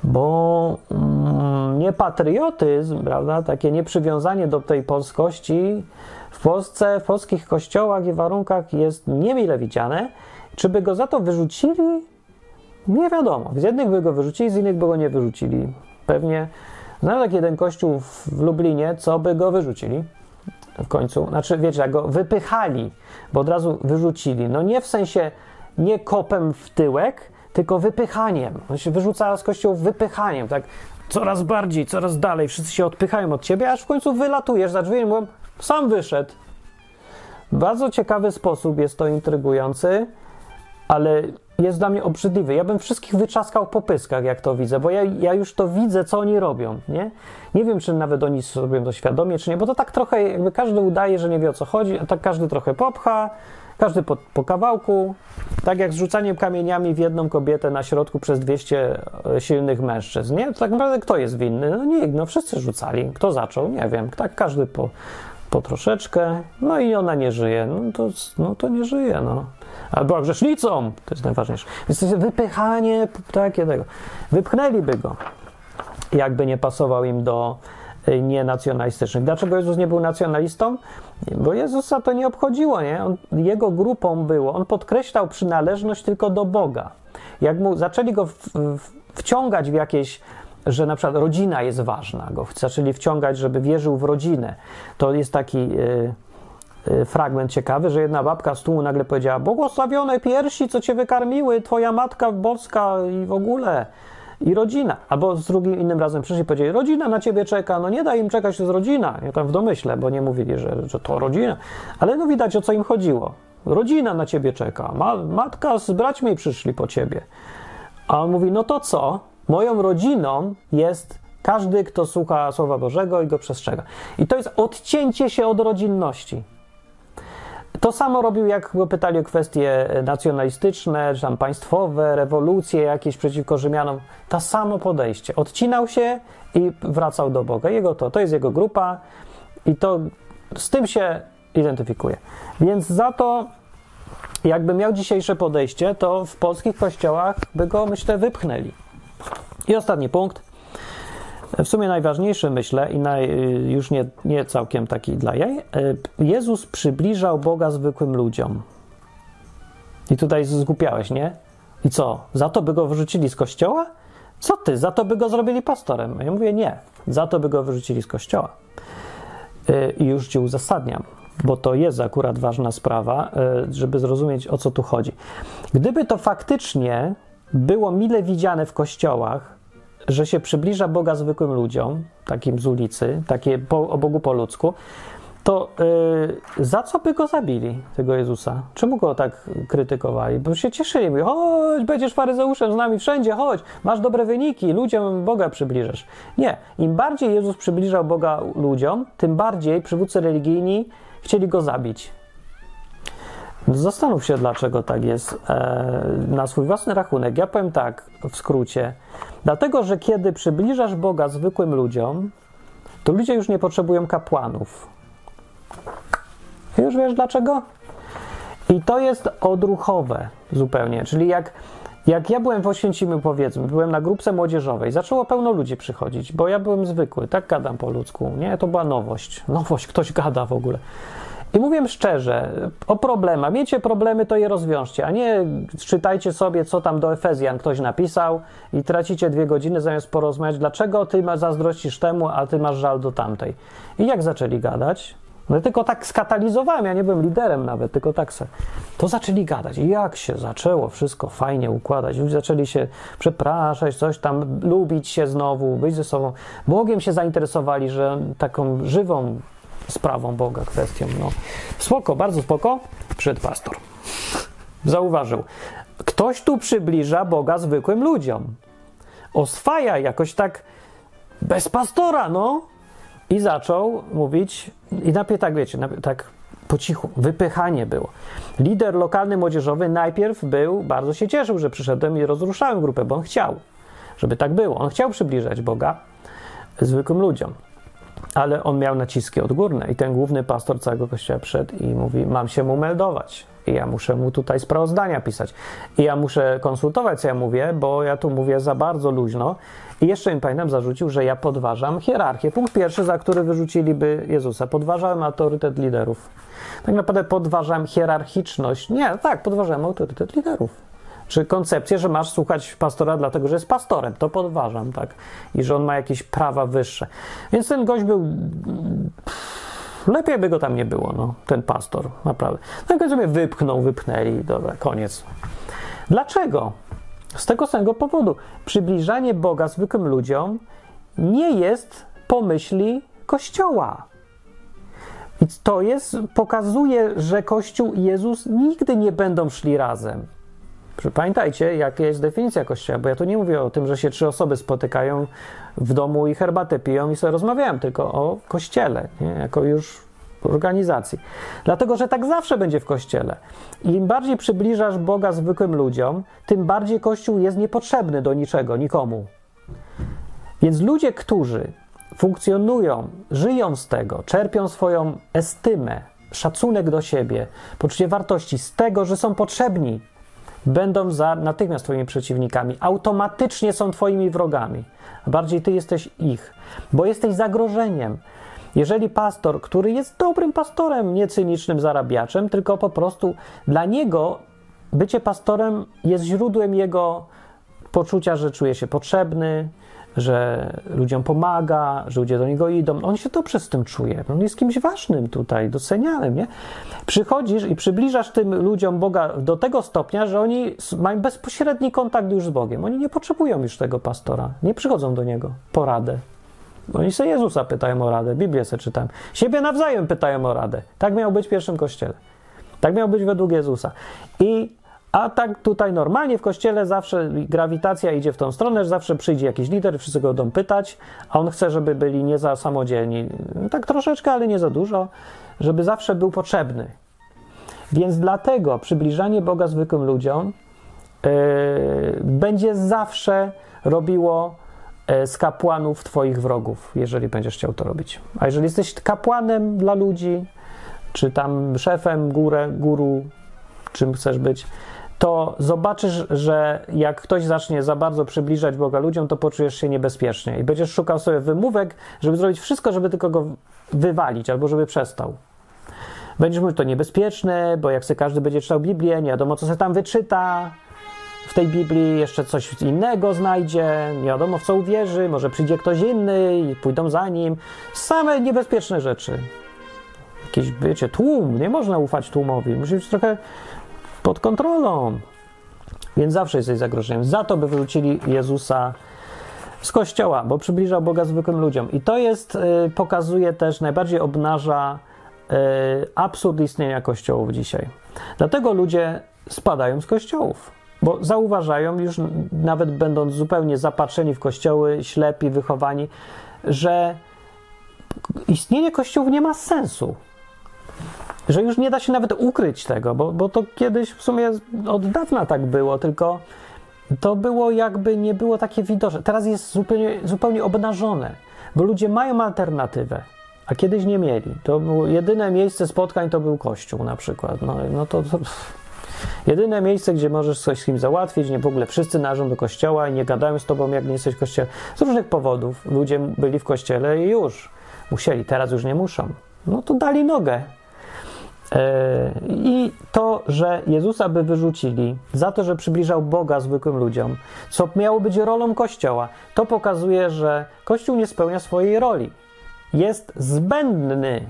Speaker 1: bo mm, niepatriotyzm, prawda, takie nieprzywiązanie do tej polskości w Polsce, w polskich kościołach i warunkach jest niemile widziane czy by go za to wyrzucili? Nie wiadomo. Z jednych by go wyrzucili, z innych by go nie wyrzucili. Pewnie znam taki jeden kościół w Lublinie, co by go wyrzucili w końcu. Znaczy, wiecie, jak go wypychali, bo od razu wyrzucili. No nie w sensie nie kopem w tyłek, tylko wypychaniem. On się wyrzuca z kościołów wypychaniem, tak coraz bardziej, coraz dalej. Wszyscy się odpychają od ciebie, aż w końcu wylatujesz za drzwi i mówią, sam wyszedł. Bardzo ciekawy sposób jest to intrygujący ale jest dla mnie obrzydliwy. Ja bym wszystkich wyczaskał po pyskach, jak to widzę, bo ja, ja już to widzę, co oni robią, nie? Nie wiem, czy nawet oni robią to świadomie, czy nie, bo to tak trochę jakby każdy udaje, że nie wie o co chodzi, a tak każdy trochę popcha, każdy po, po kawałku, tak jak z rzucaniem kamieniami w jedną kobietę na środku przez 200 e, silnych mężczyzn, nie? To tak naprawdę kto jest winny? No nie, no wszyscy rzucali. Kto zaczął? Nie wiem. Tak każdy po, po troszeczkę, no i ona nie żyje. No to, no to nie żyje, no ale była grzesznicą, to jest najważniejsze. Więc to jest wypychanie takie tego. Wypchnęliby go, jakby nie pasował im do y, nienacjonalistycznych. Dlaczego Jezus nie był nacjonalistą? Bo Jezusa to nie obchodziło, nie? On, jego grupą było, on podkreślał przynależność tylko do Boga. Jak mu zaczęli go w, w, wciągać w jakieś że na przykład rodzina jest ważna, go zaczęli wciągać, żeby wierzył w rodzinę. To jest taki y, fragment ciekawy, że jedna babka z tłumu nagle powiedziała: Błogosławione piersi, co cię wykarmiły, twoja matka boska i w ogóle. I rodzina. Albo z drugim innym razem przyszli i powiedzieli: Rodzina na ciebie czeka. No nie da im czekać, to jest rodzina. Ja tam w domyśle, bo nie mówili, że, że to rodzina. Ale no widać o co im chodziło. Rodzina na ciebie czeka. Ma, matka z braćmi przyszli po ciebie. A on mówi: No to co? Moją rodziną jest każdy, kto słucha Słowa Bożego i go przestrzega. I to jest odcięcie się od rodzinności. To samo robił, jak go pytali o kwestie nacjonalistyczne, czy tam państwowe, rewolucje jakieś przeciwko Rzymianom. To samo podejście. Odcinał się i wracał do Boga. Jego to, to jest jego grupa i to z tym się identyfikuje. Więc za to, jakby miał dzisiejsze podejście, to w polskich kościołach by go, myślę, wypchnęli. I ostatni punkt. W sumie najważniejszy, myślę, i naj, już nie, nie całkiem taki dla jaj. Jezus przybliżał Boga zwykłym ludziom. I tutaj zgupiałeś, nie? I co? Za to by go wyrzucili z kościoła? Co ty? Za to by go zrobili pastorem? Ja mówię nie. Za to by go wyrzucili z kościoła. I już ci uzasadniam, bo to jest akurat ważna sprawa, żeby zrozumieć o co tu chodzi. Gdyby to faktycznie było mile widziane w kościołach, że się przybliża Boga zwykłym ludziom, takim z ulicy, takie po, o Bogu po ludzku, to yy, za co by go zabili, tego Jezusa? Czemu go tak krytykowali? Bo się cieszyli, mówią, chodź, będziesz faryzeuszem z nami wszędzie, chodź, masz dobre wyniki, ludziom Boga przybliżasz. Nie, im bardziej Jezus przybliżał Boga ludziom, tym bardziej przywódcy religijni chcieli go zabić. Zastanów się, dlaczego tak jest e, na swój własny rachunek. Ja powiem tak, w skrócie. Dlatego, że kiedy przybliżasz Boga zwykłym ludziom, to ludzie już nie potrzebują kapłanów. Już wiesz dlaczego? I to jest odruchowe zupełnie. Czyli jak, jak ja byłem w Oświęcimiu, powiedzmy, byłem na grupce młodzieżowej, zaczęło pełno ludzi przychodzić, bo ja byłem zwykły, tak gadam po ludzku, nie? To była nowość. Nowość, ktoś gada w ogóle. I mówię szczerze, o problemach. Miecie problemy, to je rozwiążcie, a nie czytajcie sobie, co tam do Efezjan ktoś napisał i tracicie dwie godziny zamiast porozmawiać, dlaczego ty zazdrościsz temu, a ty masz żal do tamtej. I jak zaczęli gadać? No tylko tak skatalizowałem, ja nie byłem liderem nawet, tylko tak se. To zaczęli gadać. I jak się zaczęło wszystko fajnie układać. Ludzie zaczęli się przepraszać, coś tam, lubić się znowu, być ze sobą. Bogiem się zainteresowali, że taką żywą sprawą Boga, kwestią. No. Spoko, bardzo spoko. Przyszedł pastor. Zauważył. Ktoś tu przybliża Boga zwykłym ludziom. Oswaja jakoś tak bez pastora, no. I zaczął mówić, i najpierw tak, wiecie, tak po cichu, wypychanie było. Lider lokalny młodzieżowy najpierw był, bardzo się cieszył, że przyszedłem i rozruszałem grupę, bo on chciał, żeby tak było. On chciał przybliżać Boga zwykłym ludziom ale on miał naciski odgórne i ten główny pastor całego kościoła przed i mówi, mam się mu meldować i ja muszę mu tutaj sprawozdania pisać i ja muszę konsultować, co ja mówię, bo ja tu mówię za bardzo luźno i jeszcze mi pamiętam zarzucił, że ja podważam hierarchię. Punkt pierwszy, za który wyrzuciliby Jezusa. Podważałem autorytet liderów. Tak naprawdę podważam hierarchiczność. Nie, tak, podważam autorytet liderów czy koncepcję, że masz słuchać pastora dlatego, że jest pastorem. To podważam, tak. I że on ma jakieś prawa wyższe. Więc ten gość był. Lepiej by go tam nie było, no, ten pastor, naprawdę. No i mnie wypchnął, wypchnęli, dobra, koniec. Dlaczego? Z tego samego powodu. Przybliżanie Boga zwykłym ludziom nie jest pomyśli Kościoła. I to jest, pokazuje, że Kościół i Jezus nigdy nie będą szli razem. Pamiętajcie, jaka jest definicja kościoła, bo ja tu nie mówię o tym, że się trzy osoby spotykają w domu i herbatę piją i sobie rozmawiają, tylko o kościele, nie? jako już organizacji. Dlatego, że tak zawsze będzie w kościele. Im bardziej przybliżasz Boga zwykłym ludziom, tym bardziej kościół jest niepotrzebny do niczego, nikomu. Więc ludzie, którzy funkcjonują, żyją z tego, czerpią swoją estymę, szacunek do siebie, poczucie wartości z tego, że są potrzebni będą za, natychmiast Twoimi przeciwnikami, automatycznie są Twoimi wrogami. Bardziej Ty jesteś ich, bo jesteś zagrożeniem. Jeżeli pastor, który jest dobrym pastorem, nie cynicznym zarabiaczem, tylko po prostu dla niego bycie pastorem jest źródłem jego poczucia, że czuje się potrzebny, że ludziom pomaga, że ludzie do niego idą. On się dobrze z tym czuje. On jest kimś ważnym tutaj, docenianym, nie? Przychodzisz i przybliżasz tym ludziom Boga do tego stopnia, że oni mają bezpośredni kontakt już z Bogiem. Oni nie potrzebują już tego pastora. Nie przychodzą do niego po radę. Oni sobie Jezusa pytają o radę, Biblię sobie czytają. Siebie nawzajem pytają o radę. Tak miał być w pierwszym kościele. Tak miał być według Jezusa. I a tak tutaj normalnie w kościele zawsze grawitacja idzie w tą stronę, że zawsze przyjdzie jakiś lider, wszyscy go będą pytać, a on chce, żeby byli nie za samodzielni. Tak troszeczkę, ale nie za dużo, żeby zawsze był potrzebny. Więc dlatego przybliżanie Boga zwykłym ludziom yy, będzie zawsze robiło yy, z kapłanów Twoich wrogów, jeżeli będziesz chciał to robić. A jeżeli jesteś kapłanem dla ludzi, czy tam szefem, górę, guru, czym chcesz być, to zobaczysz, że jak ktoś zacznie za bardzo przybliżać Boga ludziom, to poczujesz się niebezpiecznie i będziesz szukał sobie wymówek, żeby zrobić wszystko, żeby tylko go wywalić albo żeby przestał. Będziesz mówił, to niebezpieczne, bo jak sobie każdy będzie czytał Biblię, nie wiadomo, co sobie tam wyczyta w tej Biblii, jeszcze coś innego znajdzie, nie wiadomo, w co uwierzy, może przyjdzie ktoś inny i pójdą za nim. Same niebezpieczne rzeczy. Jakieś, wiecie, tłum, nie można ufać tłumowi. Musi być trochę pod kontrolą. Więc zawsze jesteś zagrożeniem. Za to by wyrzucili Jezusa z kościoła, bo przybliżał Boga zwykłym ludziom. I to jest, y, pokazuje też, najbardziej obnaża y, absurd istnienia kościołów dzisiaj. Dlatego ludzie spadają z kościołów, bo zauważają, już nawet będąc zupełnie zapatrzeni w kościoły, ślepi, wychowani, że istnienie kościołów nie ma sensu że już nie da się nawet ukryć tego, bo, bo to kiedyś w sumie od dawna tak było, tylko to było jakby nie było takie widoczne. Teraz jest zupełnie, zupełnie obnażone, bo ludzie mają alternatywę, a kiedyś nie mieli. To było jedyne miejsce spotkań to był kościół na przykład. No, no to, to jedyne miejsce, gdzie możesz coś z kim załatwić, nie w ogóle wszyscy należą do kościoła i nie gadają z tobą, jak nie jesteś w kościele. Z różnych powodów ludzie byli w kościele i już musieli, teraz już nie muszą. No to dali nogę I to, że Jezusa by wyrzucili za to, że przybliżał Boga zwykłym ludziom, co miało być rolą Kościoła, to pokazuje, że Kościół nie spełnia swojej roli. Jest zbędny.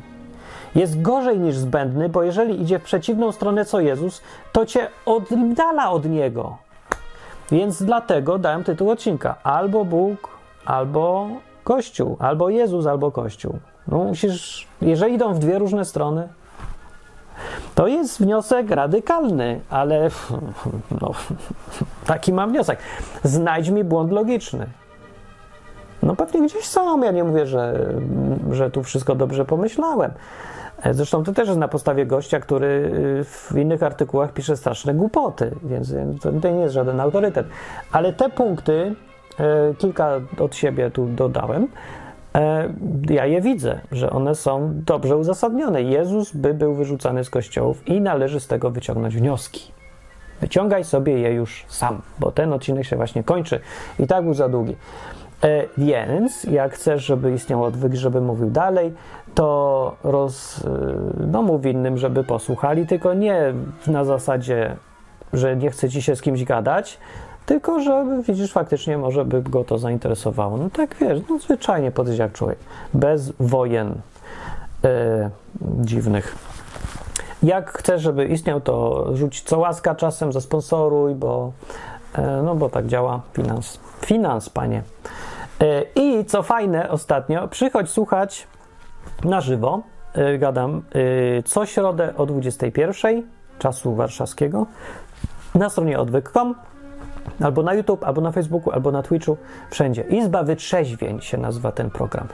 Speaker 1: Jest gorzej niż zbędny, bo jeżeli idzie w przeciwną stronę co Jezus, to cię oddala od niego. Więc dlatego dałem tytuł odcinka: albo Bóg, albo Kościół, albo Jezus, albo Kościół. No musisz, jeżeli idą w dwie różne strony, to jest wniosek radykalny, ale no, taki mam wniosek. Znajdź mi błąd logiczny. No pewnie gdzieś są, ja nie mówię, że, że tu wszystko dobrze pomyślałem. Zresztą to też jest na podstawie gościa, który y, w innych artykułach pisze straszne głupoty, więc to nie jest żaden autorytet. Ale te punkty, y, kilka od siebie tu dodałem, ja je widzę, że one są dobrze uzasadnione. Jezus by był wyrzucany z kościołów i należy z tego wyciągnąć wnioski. Wyciągaj sobie je już sam, bo ten odcinek się właśnie kończy i tak był za długi. E, więc jak chcesz, żeby istniał odwyk, żeby mówił dalej, to roz, e, no, mów innym, żeby posłuchali, tylko nie na zasadzie, że nie chce ci się z kimś gadać, tylko, że widzisz, faktycznie może by go to zainteresowało. No tak wiesz, no zwyczajnie podejść jak człowiek. Bez wojen e, dziwnych. Jak chcesz, żeby istniał, to rzuć co łaska czasem, zasponsoruj, bo, e, no bo tak działa finans. Finans, panie. E, I co fajne ostatnio, przychodź słuchać na żywo, gadam, co środę o 21 czasu warszawskiego na stronie odwyk.com Albo na YouTube, albo na Facebooku, albo na Twitchu, wszędzie. Izba Wytrzeźwień się nazywa ten program.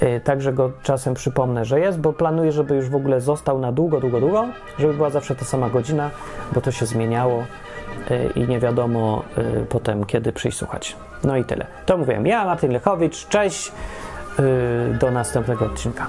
Speaker 1: Yy, także go czasem przypomnę, że jest, bo planuję, żeby już w ogóle został na długo, długo, długo, żeby była zawsze ta sama godzina, bo to się zmieniało yy, i nie wiadomo yy, potem, kiedy przyjść słuchać. No i tyle. To mówiłem ja, Martin Lechowicz. Cześć. Y, do następnego odcinka.